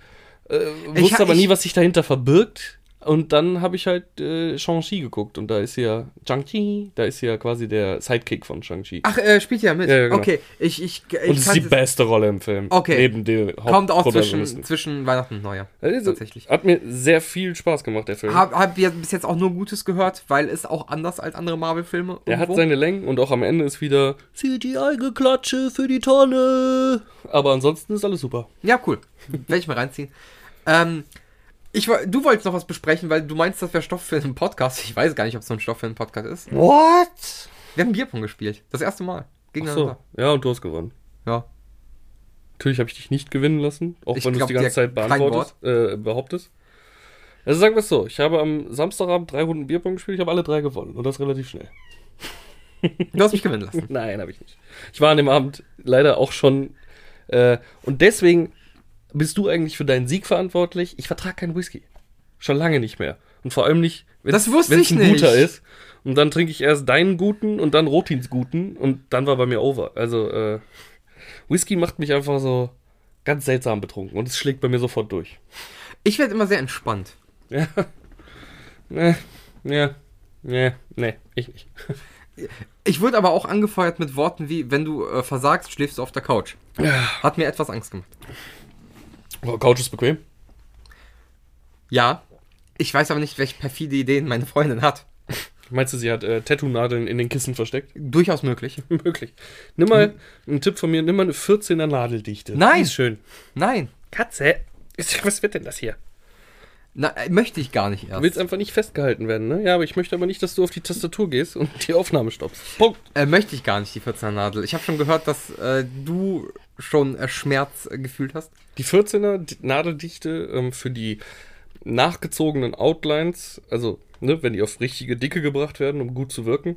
äh, Ich wusste ha- aber ich- nie, was sich dahinter verbirgt. Und dann habe ich halt äh, Shang-Chi geguckt und da ist ja Shang-Chi, da ist ja quasi der Sidekick von Shang-Chi. ach, äh, spielt ja mit. Ja, ja, genau. Okay, ich, ich, ich und es ist die beste Rolle im Film. Okay. Neben den Kommt auch zwischen, zwischen Weihnachten und Neujahr. Also, tatsächlich. Hat mir sehr viel Spaß gemacht, der Film. Hab, hab ja bis jetzt auch nur Gutes gehört, weil es auch anders als andere Marvel-Filme. Der hat seine Längen und auch am Ende ist wieder CGI-Geklatsche für die Tonne. Aber ansonsten ist alles super. Ja, cool. Werde ich mal reinziehen. Ähm, ich, du wolltest noch was besprechen, weil du meinst, das wäre Stoff für einen Podcast. Ich weiß gar nicht, ob es so ein Stoff für einen Podcast ist. What? Wir haben Bierpong gespielt. Das erste Mal. Ach Gegeneinander. so. Ja, und du hast gewonnen. Ja. Natürlich habe ich dich nicht gewinnen lassen, auch Ich wenn du es die ganze Zeit beantwortest, äh, behauptest. Also sagen wir es so, ich habe am Samstagabend drei Runden Bierpong gespielt, ich habe alle drei gewonnen und das relativ schnell. Du hast mich gewinnen lassen. Nein, habe ich nicht. Ich war an dem Abend leider auch schon. Äh, und deswegen bist du eigentlich für deinen Sieg verantwortlich. Ich vertrage keinen Whisky. Schon lange nicht mehr. Und vor allem nicht, wenn es ein nicht. guter ist. Und dann trinke ich erst deinen guten und dann Rotins guten. Und dann war bei mir over. Also, äh, Whisky macht mich einfach so ganz seltsam betrunken. Und es schlägt bei mir sofort durch. Ich werde immer sehr entspannt. Ja. Nee, ja. Nee, nee, ich nicht. Ich wurde aber auch angefeuert mit Worten wie, wenn du äh, versagst, schläfst du auf der Couch. Hat mir etwas Angst gemacht. Oh, Couch ist bequem. Ja. Ich weiß aber nicht, welche perfide Ideen meine Freundin hat. Meinst du, sie hat äh, Tattoo-Nadeln in den Kissen versteckt? Durchaus möglich. Möglich. Nimm mal, ein Tipp von mir, nimm mal eine 14er Nadeldichte. Nein. Die ist schön. Nein. Katze. Was wird denn das hier? Na, äh, möchte ich gar nicht Du erst. willst einfach nicht festgehalten werden, ne? Ja, aber ich möchte aber nicht, dass du auf die Tastatur gehst und die Aufnahme stoppst. Punkt. Äh, möchte ich gar nicht, die 14er Nadel. Ich habe schon gehört, dass äh, du schon äh, Schmerz gefühlt hast. Die 14er Di- Nadeldichte ähm, für die nachgezogenen Outlines, also, ne, wenn die auf richtige Dicke gebracht werden, um gut zu wirken.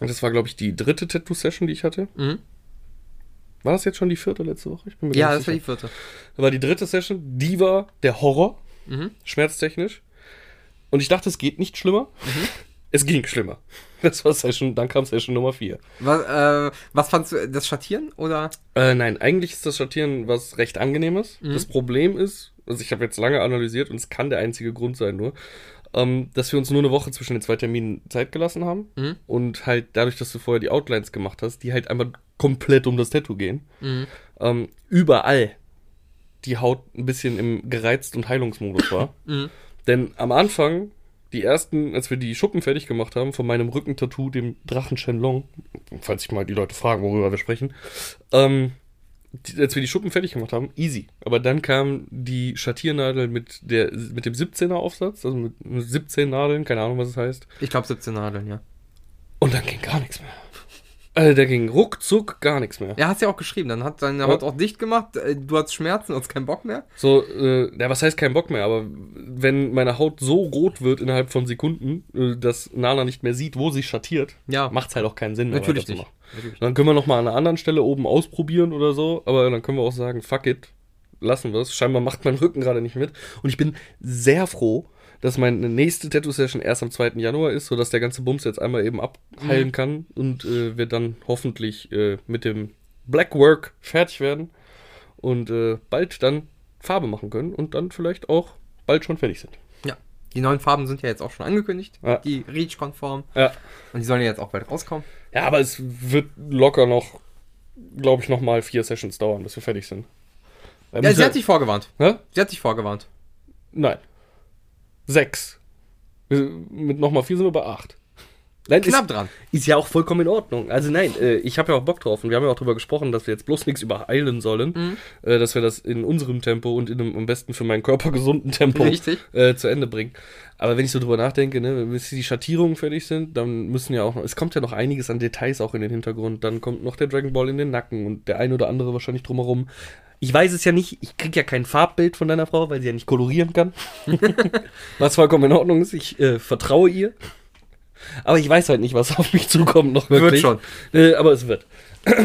Und das war, glaube ich, die dritte Tattoo-Session, die ich hatte. Mhm. War das jetzt schon die vierte letzte Woche? Ja, das nicht war sicher. die vierte. Das war die dritte Session, die war der Horror, Mhm. schmerztechnisch. Und ich dachte, es geht nicht schlimmer. Es ging schlimmer. Das war Session, dann kam Session Nummer 4. Was, äh, was fandst du, das Schattieren oder? Äh, nein, eigentlich ist das Schattieren was recht angenehmes. Mhm. Das Problem ist, also ich habe jetzt lange analysiert und es kann der einzige Grund sein nur, ähm, dass wir uns nur eine Woche zwischen den zwei Terminen Zeit gelassen haben. Mhm. Und halt dadurch, dass du vorher die Outlines gemacht hast, die halt einmal komplett um das Tattoo gehen, Mhm. ähm, überall die Haut ein bisschen im gereizt und Heilungsmodus war. Mhm. Denn am Anfang, die ersten, als wir die Schuppen fertig gemacht haben, von meinem Rückentattoo, dem Drachen Shenlong, falls sich mal die Leute fragen, worüber wir sprechen, ähm, die, als wir die Schuppen fertig gemacht haben, easy. Aber dann kam die Schattiernadel mit, der, mit dem 17er Aufsatz, also mit 17 Nadeln, keine Ahnung, was es heißt. Ich glaube 17 Nadeln, ja. Und dann ging gar nichts mehr. Also da ging ruckzuck gar nichts mehr. Er hat ja auch geschrieben, dann hat seine Ja. Haut auch dicht gemacht, äh, du hast Schmerzen, du hast keinen Bock mehr. So, äh, ja, was heißt kein Bock mehr, aber wenn meine Haut so rot wird innerhalb von Sekunden, äh, dass Nana nicht mehr sieht, wo sie schattiert, Ja. macht's halt auch keinen Sinn mehr. Natürlich nicht. Natürlich. Dann können wir nochmal an einer anderen Stelle oben ausprobieren oder so, aber dann können wir auch sagen, fuck it, lassen wir es. Scheinbar macht mein Rücken gerade nicht mit. Und ich bin sehr froh, dass meine nächste Tattoo-Session erst am 2. Januar ist, sodass der ganze Bums jetzt einmal eben abheilen kann und äh, wir dann hoffentlich äh, mit dem Black Work fertig werden und äh, bald dann Farbe machen können und dann vielleicht auch bald schon fertig sind. Ja. Die neuen Farben sind ja jetzt auch schon angekündigt, Ja. die REACH-konform. Ja. Und die sollen ja jetzt auch bald rauskommen. Ja, aber es wird locker noch, glaube ich, nochmal vier Sessions dauern, bis wir fertig sind. Ja, sie hat sich vorgewarnt. Hä? Sie hat sich vorgewarnt. Nein. Sechs. Mit nochmal vier sind wir bei acht. Nein, Knapp ist, dran. ist ja auch vollkommen in Ordnung. Also nein, äh, ich habe ja auch Bock drauf und wir haben ja auch drüber gesprochen, dass wir jetzt bloß nichts übereilen sollen, Mhm. äh, dass wir das in unserem Tempo und in einem am besten für meinen Körper gesunden Tempo äh, zu Ende bringen. Aber wenn ich so drüber nachdenke, ne, bis die Schattierungen fertig sind, dann müssen ja auch noch, es kommt ja noch einiges an Details auch in den Hintergrund. Dann kommt noch der Dragon Ball in den Nacken und der ein oder andere wahrscheinlich drumherum. Ich weiß es ja nicht, ich krieg ja kein Farbbild von deiner Frau, weil sie ja nicht kolorieren kann. was vollkommen in Ordnung ist, ich äh, vertraue ihr. Aber ich weiß halt nicht, was auf mich zukommt noch wirklich. schon. Äh, aber es wird.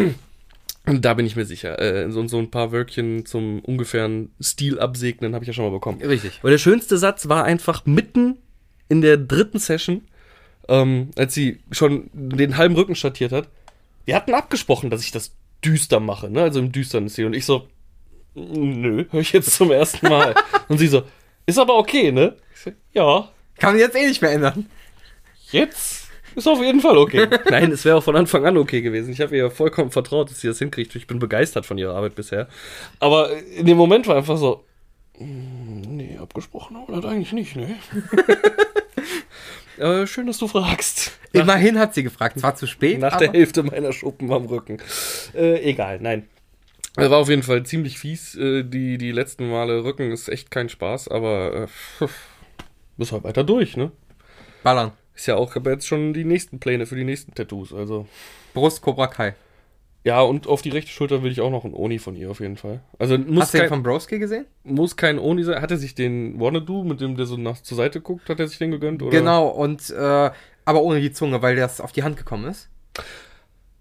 Und da bin ich mir sicher. Äh, so, so ein paar Wörkchen zum ungefähren Stil absegnen habe ich ja schon mal bekommen. Richtig. Aber der schönste Satz war einfach mitten in der dritten Session, ähm, als sie schon den halben Rücken schattiert hat. Wir hatten abgesprochen, dass ich das düster mache, ne? Also im düsteren Stil. Und ich so, nö, höre ich jetzt zum ersten Mal. Und sie so, ist aber okay, ne? Ich so, ja, Kann man jetzt eh nicht mehr ändern. jetzt ist auf jeden Fall okay. Nein, es wäre auch von Anfang an okay gewesen. Ich habe ihr vollkommen vertraut, dass sie das hinkriegt. Ich bin begeistert von ihrer Arbeit bisher. Aber in dem Moment war einfach so, "Mm, nee, abgesprochen das eigentlich nicht, ne? äh, schön, dass du fragst. Immerhin hat sie gefragt. Zwar zu spät, nach der Hälfte meiner Schuppen am Rücken. Äh, egal, nein. Es war auf jeden Fall ziemlich fies. Äh, die, die letzten Male Rücken ist echt kein Spaß, aber äh, muss halt weiter durch, ne? ballern. Ist ja auch aber jetzt schon die nächsten Pläne für die nächsten Tattoos, also. Brust Cobra Kai. Ja, und auf die rechte Schulter will ich auch noch einen Oni von ihr auf jeden Fall. Also muss, Hast du den von Broski gesehen? muss kein Oni sein. Hat er sich den Wanadu, mit dem der so nach zur Seite guckt, hat er sich den gegönnt? Oder? Genau, und äh, aber ohne die Zunge, weil das auf die Hand gekommen ist.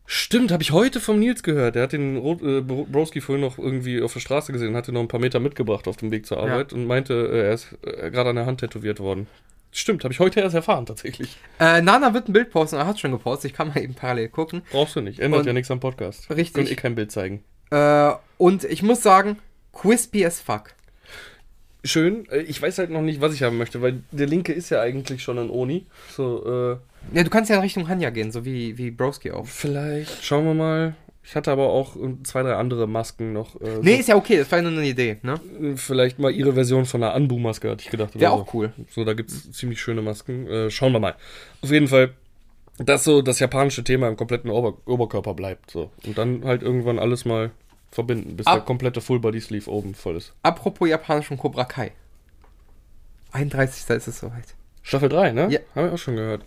Stimmt, habe ich heute vom Nils gehört. Der hat den äh, Bro- Broski vorhin noch irgendwie auf der Straße gesehen, hatte noch ein paar Meter mitgebracht auf dem Weg zur Arbeit und meinte, äh, er ist äh, gerade an der Hand tätowiert worden. Stimmt, habe ich heute erst erfahren tatsächlich. Äh, Nana wird ein Bild posten, er hat schon gepostet, ich kann mal eben parallel gucken. Brauchst du nicht, ändert Und- ja nichts am Podcast. Richtig. Können eh kein Bild zeigen. Äh, und ich muss sagen, crispy as fuck. Schön, äh, ich weiß halt noch nicht, was ich haben möchte, weil der linke ist ja eigentlich schon ein Oni. So, äh, Ja, du kannst ja in Richtung Hanya gehen, so wie, wie Broski auch. vielleicht, schauen wir mal. Ich hatte aber auch äh, zwei, drei andere Masken noch. Äh, Nee, ist ja okay, das war ja nur eine Idee, ne? so, vielleicht mal ihre Version von einer Anbu-Maske, hatte ich gedacht. Wäre oder auch so. cool. So, da gibt es ziemlich schöne Masken. Äh, schauen wir mal. Auf jeden Fall, dass so das japanische Thema im kompletten Ober Oberkörper bleibt. So. Und dann halt irgendwann alles mal verbinden, bis Ab- der komplette Full-Body-Sleeve oben voll ist. Apropos japanischen Cobra Kai. 31. ist es soweit. Staffel 3, ne? Ja. Haben wir auch schon gehört.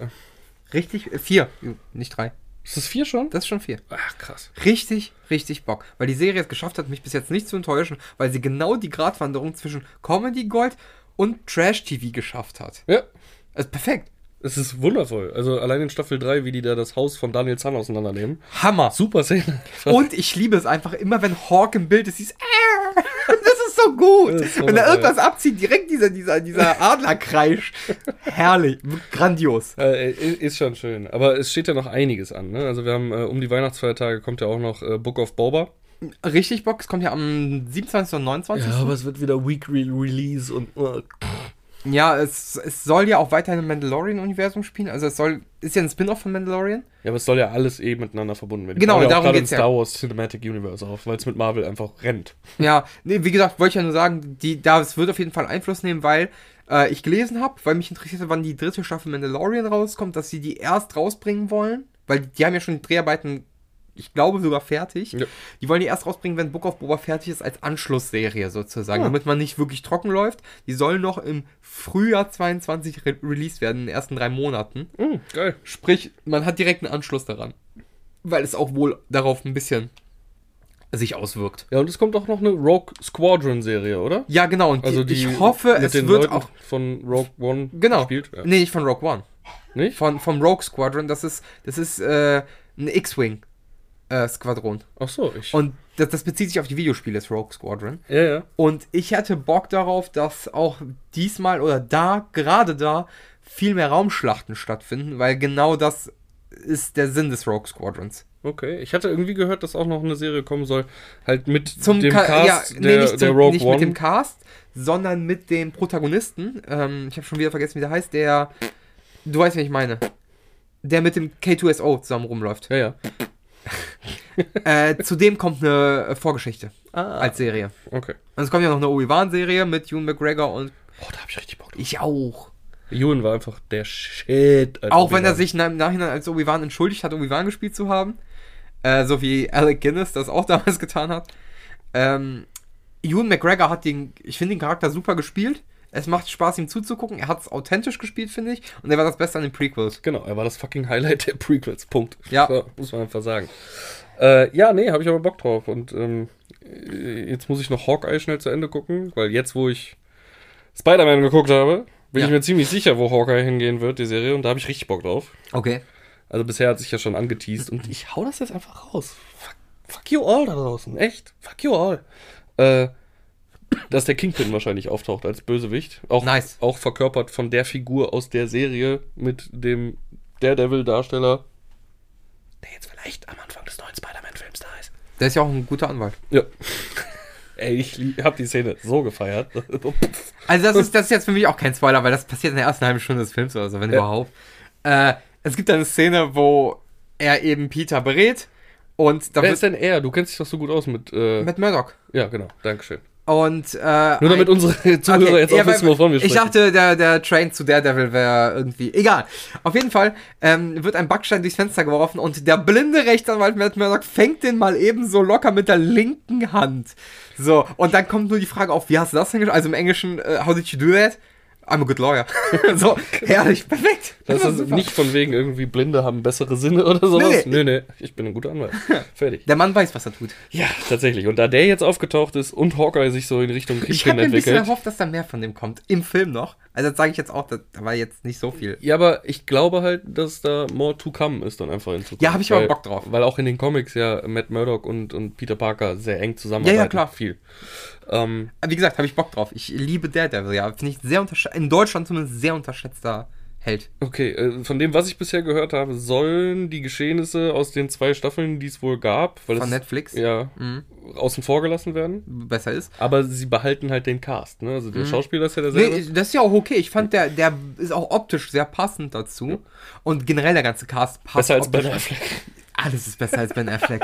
Richtig? Äh, vier, nicht drei. Ist das 4 schon? Das ist schon vier. Ach, krass. Richtig, richtig Bock. Weil die Serie es geschafft hat, mich bis jetzt nicht zu enttäuschen, weil sie genau die Gratwanderung zwischen Comedy Gold und Trash TV geschafft hat. Ja, Also perfekt. Es ist wundervoll. Also allein in Staffel 3, wie die da das Haus von Daniel Zahn auseinandernehmen. Hammer. Super Szene. Und ich liebe es einfach immer, wenn Hawk im Bild ist, dieses! Das ist so gut. Ist wenn er irgendwas abzieht, direkt dieser, dieser, dieser Adlerkreisch. Herrlich. Grandios. Äh, ist schon schön. Aber es steht ja noch einiges an. Ne? Also wir haben äh, um die Weihnachtsfeiertage kommt ja auch noch äh, Book of Boba. Richtig Bock. Es kommt ja am 27. und 29. es wird wieder Weekly Release und äh, Ja, es, es soll ja auch weiterhin im Mandalorian-Universum spielen. Also es soll, ist ja ein Spin-off von Mandalorian. Ja, aber es soll ja alles eh miteinander verbunden werden. Genau, ja auch darum gerade geht's ein ja. Star Wars Cinematic Universe auf, weil es mit Marvel einfach rennt. Ja, nee, wie gesagt, wollte ich ja nur sagen, die, das wird auf jeden Fall Einfluss nehmen, weil äh, ich gelesen habe, weil mich interessierte, wann die dritte Staffel Mandalorian rauskommt, dass sie die erst rausbringen wollen, weil die, die haben ja schon die Dreharbeiten, ich glaube sogar fertig. Ja. Die wollen die erst rausbringen, wenn Book of Boba fertig ist, als Anschlussserie sozusagen, Ah. damit man nicht wirklich trocken läuft. Die sollen noch im Frühjahr 22 re released werden, in den ersten drei Monaten. Mm, geil. Sprich, man hat direkt einen Anschluss daran. Weil es auch wohl darauf ein bisschen sich auswirkt. Ja, und es kommt auch noch eine Rogue Squadron Serie, oder? Ja, genau. Und Also die, ich hoffe, es wird Leuten auch. von Rogue One Genau. gespielt. Ja. Nee, nicht von Rogue One. Nicht? Von, vom Rogue Squadron. Das ist, das ist äh, ein X-Wing äh, Squadron. Ach so, ich. Und das, das bezieht sich auf die Videospiele, das Rogue Squadron. ja, ja. Und ich hätte Bock darauf, dass auch diesmal oder da, gerade da, viel mehr Raumschlachten stattfinden, weil genau das ist der Sinn des Rogue Squadrons. Okay. Ich hatte irgendwie gehört, dass auch noch eine Serie kommen soll, halt mit Zum dem Ka Cast ja, der, nee, nicht, der zum, Rogue nicht One. mit dem Cast, sondern mit dem Protagonisten. Ähm, ich habe schon wieder vergessen, wie der heißt. Der, du weißt, wen ich meine. Der mit dem K2SO zusammen rumläuft. ja, ja. äh, zudem kommt eine Vorgeschichte Ah. als Serie. Okay. Und es kommt ja noch eine Obi-Wan-Serie mit Ewan McGregor und Oh, da hab ich richtig Bock drauf. ich auch. Ewan war einfach der Shit. Auch wenn er sich im Nachhinein als Obi-Wan entschuldigt hat, Obi-Wan gespielt zu haben. Äh, so wie Alec Guinness das auch damals getan hat. Ähm, Ewan McGregor hat den, ich finde den Charakter super gespielt. Es macht Spaß, ihm zuzugucken. Er hat es authentisch gespielt, finde ich. Und er war das Beste an den Prequels. Genau, er war das fucking Highlight der Prequels. Punkt. Ja. So, muss man einfach sagen. Äh, ja, nee, habe ich aber Bock drauf. Und ähm, äh, jetzt muss ich noch Hawkeye schnell zu Ende gucken, weil jetzt, wo ich Spider-Man geguckt habe, bin Ja. ich mir ziemlich sicher, wo Hawkeye hingehen wird, die Serie. Und da habe ich richtig Bock drauf. Okay. Also bisher hat sich ja schon angeteased und ich hau das jetzt einfach raus. Fuck, fuck you all da draußen. Echt. Fuck you all. Äh, dass der Kingpin wahrscheinlich auftaucht als Bösewicht. Auch, Nice. auch verkörpert von der Figur aus der Serie mit dem Daredevil-Darsteller, der jetzt vielleicht am Anfang des neuen Spider-Man-Films da ist. Der ist ja auch ein guter Anwalt. Ja. Ey, ich lieb- hab die Szene so gefeiert. Also das ist, das ist jetzt für mich auch kein Spoiler, weil das passiert in der ersten halben Stunde des Films oder so, wenn Ja. überhaupt. Äh, es gibt eine Szene, wo er eben Peter berät und da Wer ist denn er? Du kennst dich doch so gut aus mit. Äh, mit Murdoch. ja, genau. Dankeschön. Und äh, Nur damit ein- unsere Zuhörer Okay, jetzt auch ja, wissen, wovon wir Ich sprechen. dachte, der, der Train zu Daredevil wäre irgendwie. Egal. Auf jeden Fall ähm, wird ein Backstein durchs Fenster geworfen und der blinde Rechtsanwalt Matt Murdock fängt den mal eben so locker mit der linken Hand. So, und dann kommt nur die Frage auf, wie hast du das denn gesch- Also im Englischen, äh, how did you do that? I'm a good lawyer. so, herrlich, perfekt. Das ist nicht von wegen irgendwie Blinde haben bessere Sinne oder sowas. Nee, nee. Nee, ich bin ein guter Anwalt. Fertig. Der Mann weiß, was er tut. Ja, tatsächlich. Und da der jetzt aufgetaucht ist und Hawkeye sich so in Richtung Ich Kingpin habe mir ein bisschen entwickelt. erhofft, dass da mehr von dem kommt. Im Film noch. Also das sage ich jetzt auch, da war jetzt nicht so viel. Ja, aber ich glaube halt, dass da more to come ist dann einfach in Zukunft. Ja, hab ich aber Weil- Bock drauf. Weil auch in den Comics ja Matt Murdock und, und Peter Parker sehr eng zusammenarbeiten. Ja, ja, klar. Viel. Ähm, Aber Wie gesagt, habe ich Bock drauf. Ich liebe Daredevil, ja. Finde ich sehr unterschätzt. In Deutschland zumindest sehr unterschätzter Held. okay, äh, von dem, was ich bisher gehört habe, sollen die Geschehnisse aus den zwei Staffeln, die es wohl gab, weil Von es, Netflix. ja, Mhm. außen vor gelassen werden. Besser ist. Aber sie behalten halt den Cast, ne? Also der Schauspieler ist ja derselbe. Nee, das ist ja auch okay. Ich fand, der, der ist auch optisch sehr passend dazu. Und generell der ganze Cast passt. Besser als. Ben Affleck. Alles ist besser als Ben Affleck.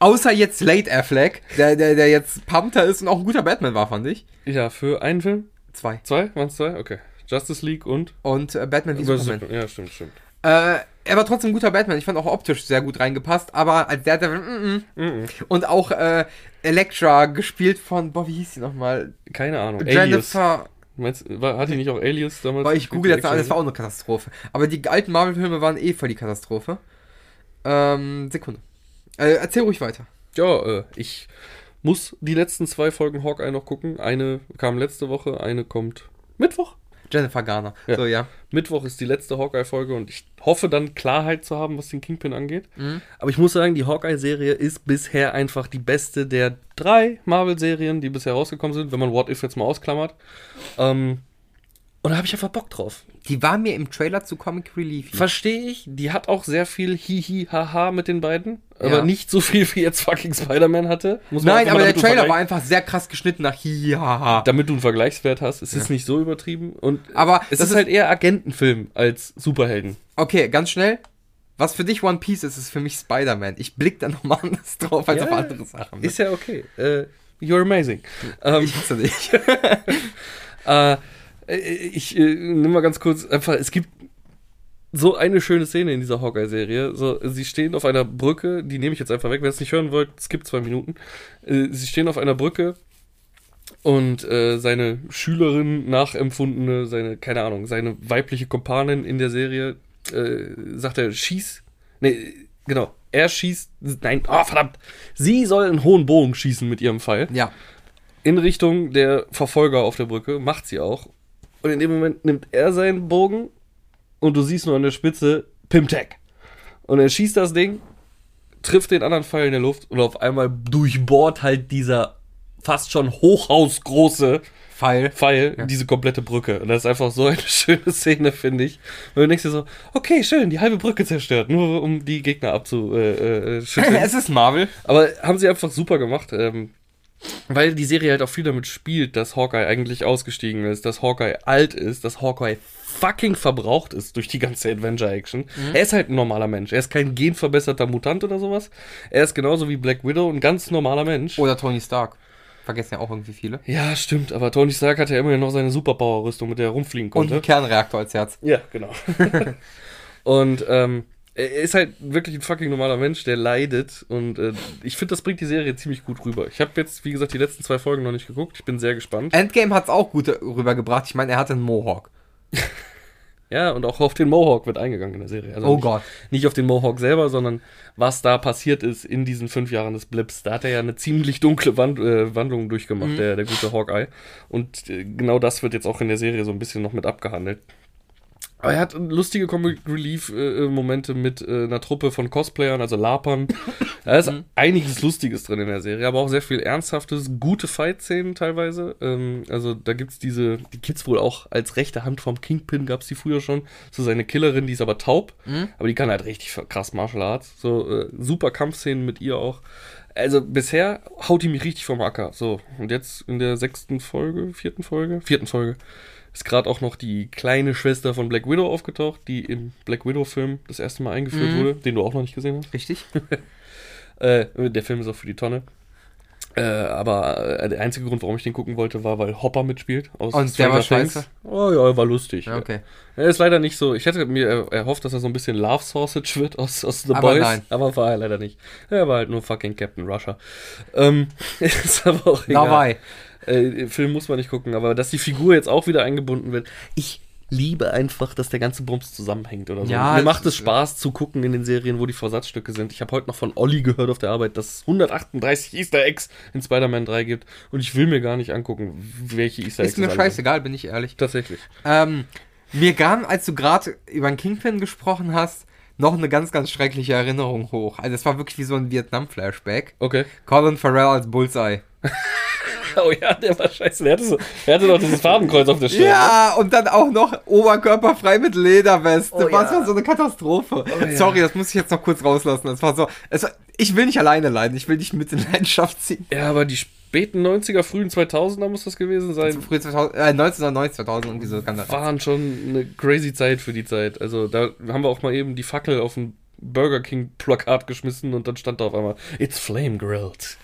Außer jetzt Late Affleck, der, der, der jetzt Pumpter ist und auch ein guter Batman war, fand ich. Ja, für einen Film? Zwei. Zwei? Waren es zwei? Okay. Justice League und? Und äh, Batman wie Über Superman. Super- Ja, stimmt, stimmt. Äh, er war trotzdem ein guter Batman. Ich fand auch optisch sehr gut reingepasst, aber als Daredevil, mm, mm. Mhm. Und auch äh, Elektra, gespielt von, boah, wie hieß sie nochmal? Keine Ahnung. Alias. Jennifer. Meinst, war, hat die nicht auch Alias damals? Boah, ich google jetzt mal, mal, das war auch eine Katastrophe. Aber die alten Marvel-Filme waren eh voll die Katastrophe. Ähm, Sekunde. Äh, erzähl ruhig weiter. Ja, äh, ich muss die letzten zwei Folgen Hawkeye noch gucken. Eine kam letzte Woche, eine kommt Mittwoch. Jennifer Garner. Ja. So, ja. Mittwoch ist die letzte Hawkeye-Folge und ich hoffe dann Klarheit zu haben, was den Kingpin angeht. Aber ich muss sagen, die Hawkeye-Serie ist bisher einfach die beste der drei Marvel-Serien, die bisher rausgekommen sind, wenn man What If jetzt mal ausklammert. Ähm, und da habe ich einfach Bock drauf. Die war mir im Trailer zu Comic Relief. Verstehe ich, die hat auch sehr viel Hihi, Haha mit den beiden, aber Ja. nicht so viel wie jetzt fucking Spider-Man hatte. Muss man Nein, aber der Trailer war einfach sehr krass geschnitten nach Hihihaha. damit du einen Vergleichswert hast. Es ist nicht so übertrieben und Aber es das ist ist- halt eher Agentenfilm als Superhelden. Okay, ganz schnell. Was für dich One Piece ist, ist für mich Spider-Man. Ich blick da nochmal anders drauf als Ja, auf andere Sachen. ne? Ist ja okay. Äh, you're amazing. Ähm, ich hasse dich. äh, ich äh, nimm mal ganz kurz einfach, es gibt so eine schöne Szene in dieser Hawkeye-Serie. So, sie stehen auf einer Brücke, die nehme ich jetzt einfach weg. Ihr es nicht hören wollt, es gibt zwei Minuten. Äh, sie stehen auf einer Brücke und äh, seine Schülerin nachempfundene, seine, keine Ahnung, seine weibliche Kompanin in der Serie, äh, sagt er, schieß. Nee, genau. Er schießt. Nein, oh, verdammt. Sie soll einen hohen Bogen schießen mit ihrem Pfeil ja. in Richtung der Verfolger auf der Brücke, macht sie auch. Und in dem Moment nimmt er seinen Bogen und du siehst nur an der Spitze Pimtech. Und er schießt das Ding, trifft den anderen Pfeil in der Luft und auf einmal durchbohrt halt dieser fast schon hochhausgroße Pfeil. Pfeil diese komplette Brücke. Und das ist einfach so eine schöne Szene, finde ich. Und du denkst dir so, okay, schön, die halbe Brücke zerstört, nur um die Gegner abzuschütteln. Äh, schütteln. es ist Marvel. Aber haben sie einfach super gemacht, ähm, weil die Serie halt auch viel damit spielt, dass Hawkeye eigentlich ausgestiegen ist, dass Hawkeye alt ist, dass Hawkeye fucking verbraucht ist durch die ganze Adventure-Action. Er ist halt ein normaler Mensch. Er ist kein genverbesserter Mutant oder sowas. Er ist genauso wie Black Widow ein ganz normaler Mensch. Oder Tony Stark. Vergessen ja auch irgendwie viele. Ja, stimmt, aber Tony Stark hat ja immerhin noch seine Superpower-Rüstung, mit der er rumfliegen Und konnte. einen Kernreaktor als Herz. Ja, genau. und ähm, er ist halt wirklich ein fucking normaler Mensch, der leidet. Und äh, ich finde, das bringt die Serie ziemlich gut rüber. Ich habe jetzt, wie gesagt, die letzten zwei Folgen noch nicht geguckt. Ich bin sehr gespannt. Endgame hat's auch gut rübergebracht. Ich meine, er hatte einen Mohawk. Ja, und auch auf den Mohawk wird eingegangen in der Serie. Also Oh nicht, Gott. Nicht auf den Mohawk selber, sondern was da passiert ist in diesen fünf Jahren des Blips. Da hat er ja eine ziemlich dunkle Wand, äh, Wandlung durchgemacht, der, der gute Hawkeye. Und äh, genau das wird jetzt auch in der Serie so ein bisschen noch mit abgehandelt. Aber er hat lustige Comic Relief äh, Momente mit äh, einer Truppe von Cosplayern, also Lapern. Da ist einiges Lustiges drin in der Serie, aber auch sehr viel Ernsthaftes, gute Fight-Szenen teilweise. Ähm, also da gibt's diese, die gibt's wohl auch als rechte Hand vom Kingpin, gab's die früher schon. So seine Killerin, die ist aber taub, aber die kann halt richtig krass Martial Arts. So äh, super Kampfszenen mit ihr auch. Also bisher haut die mich richtig vom Acker. So, und jetzt in der sechsten Folge, vierten Folge, vierten Folge, ist gerade auch noch die kleine Schwester von Black Widow aufgetaucht, die im Black Widow-Film das erste Mal eingeführt wurde, den du auch noch nicht gesehen hast. Richtig? Äh, der Film ist auch für die Tonne. Äh, aber äh, der einzige Grund, warum ich den gucken wollte, war, weil Hopper mitspielt. Aus Und der war scheiße? Oh ja, er war lustig. Ja, okay. Er ist leider nicht so. Ich hätte mir er- erhofft, dass er so ein bisschen Love Sausage wird aus, aus The Aber Boys. nein. Aber war er leider nicht. Er war halt nur fucking Captain Russia. Ähm, ist aber auch egal. Dabei. Äh, Film muss man nicht gucken, aber dass die Figur jetzt auch wieder eingebunden wird. Ich liebe einfach, dass der ganze Bums zusammenhängt oder so. Ja, Mir macht es Spaß zu gucken in den Serien, wo die Versatzstücke sind. Ich habe heute noch von Olli gehört auf der Arbeit, dass es 138 Easter Eggs in Spider-Man 3 gibt und ich will mir gar nicht angucken, welche Easter Eggs Ist mir sind. scheißegal, bin ich ehrlich. Tatsächlich. Ähm, mir kam, als du gerade über den Kingpin gesprochen hast, noch eine ganz, ganz schreckliche Erinnerung hoch. Also es war wirklich wie so ein Vietnam-Flashback. Okay. Colin Farrell als Bullseye. Oh ja, der war scheiße. Der hatte, so, der hatte doch dieses Farbenkreuz auf der Stirn. Ja, und dann auch noch oberkörperfrei mit Lederweste. Oh, Was ja. war so eine Katastrophe. ja. Sorry, das muss ich jetzt noch kurz rauslassen. Es war so, es war, ich will nicht alleine leiden, ich will dich mit in Leidenschaft ziehen. Ja, aber die späten 90er, frühen 2000er muss das gewesen sein. Früh 2000, äh, 1990, 2000 irgendwie so kann das. Waren schon eine crazy Zeit für die Zeit. Also da haben wir auch mal eben die Fackel auf ein Burger King Plakat geschmissen und dann stand da auf einmal It's Flame Grilled.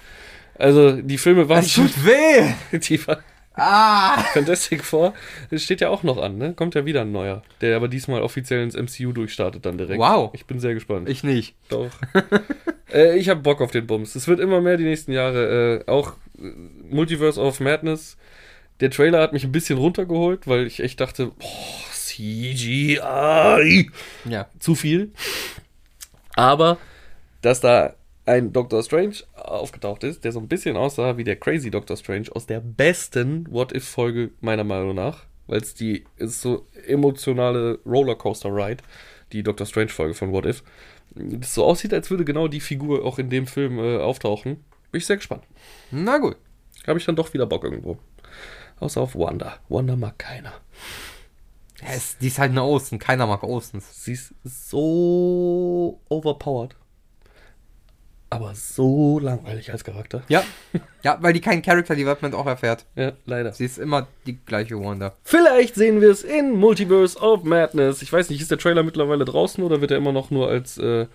Also die Filme waren Es tut weh! die waren Ah! Fantastic Four. Es steht ja auch noch an, ne? Kommt ja wieder ein neuer, der aber diesmal offiziell ins MCU durchstartet dann direkt. Wow. Ich bin sehr gespannt. Ich nicht. Doch. äh, ich habe Bock auf den Bums. Es wird immer mehr die nächsten Jahre. Äh, auch äh, Multiverse of Madness. Der Trailer hat mich ein bisschen runtergeholt, weil ich echt dachte, boah, CGI. Ja. Zu viel. Aber, dass da ein Doctor Strange aufgetaucht ist, der so ein bisschen aussah wie der Crazy Doctor Strange aus der besten What-If-Folge meiner Meinung nach. Weil es die ist so emotionale Rollercoaster-Ride, die Doctor Strange-Folge von What If. Das so aussieht, als würde genau die Figur auch in dem Film äh, auftauchen. Bin ich sehr gespannt. Na gut. Habe ich dann doch wieder Bock irgendwo. Außer auf Wanda. Wanda mag keiner. Es, die ist halt eine Osten. Keiner mag Ostens. Sie ist so overpowered. Aber so langweilig als Charakter. Ja. ja, weil die kein Character Development auch erfährt. Ja, leider. Sie ist immer die gleiche Wanda. Vielleicht sehen wir es in Multiverse of Madness. Ich weiß nicht, ist der Trailer mittlerweile draußen oder wird er immer noch nur als äh,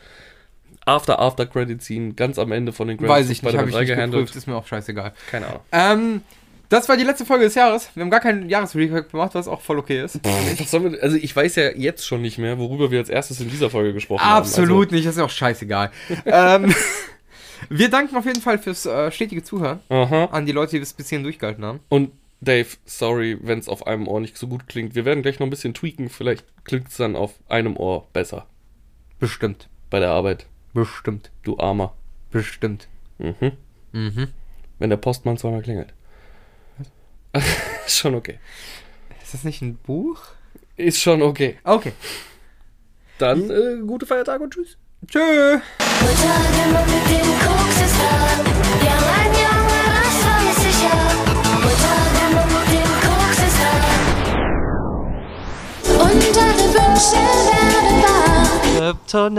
After After Credit Scene ganz am Ende von den Credits Weiß ich nicht, habe ich 3 nicht geprüft, ist mir auch scheißegal. Keine Ahnung. Ähm, das war die letzte Folge des Jahres. Wir haben gar keinen Jahresrecap gemacht, was auch voll okay ist. Wir, also ich weiß ja jetzt schon nicht mehr, worüber wir als erstes in dieser Folge gesprochen Absolut nicht, das ist auch scheißegal. ähm, wir danken auf jeden Fall fürs äh, stetige Zuhören Also, aha. an die Leute, die es bis hierhin durchgehalten haben. Und Dave, sorry, wenn es auf einem Ohr nicht so gut klingt. Wir werden gleich noch ein bisschen tweaken. Vielleicht klingt es dann auf einem Ohr besser. Bestimmt. Bei der Arbeit. Bestimmt. Du Armer. Bestimmt. Mhm. Mhm. Wenn der Postmann zweimal klingelt. Ist schon okay. Ist das nicht ein Buch? Ist schon okay. Okay. Dann äh, gute Feiertage und tschüss. Tschö. Mutter,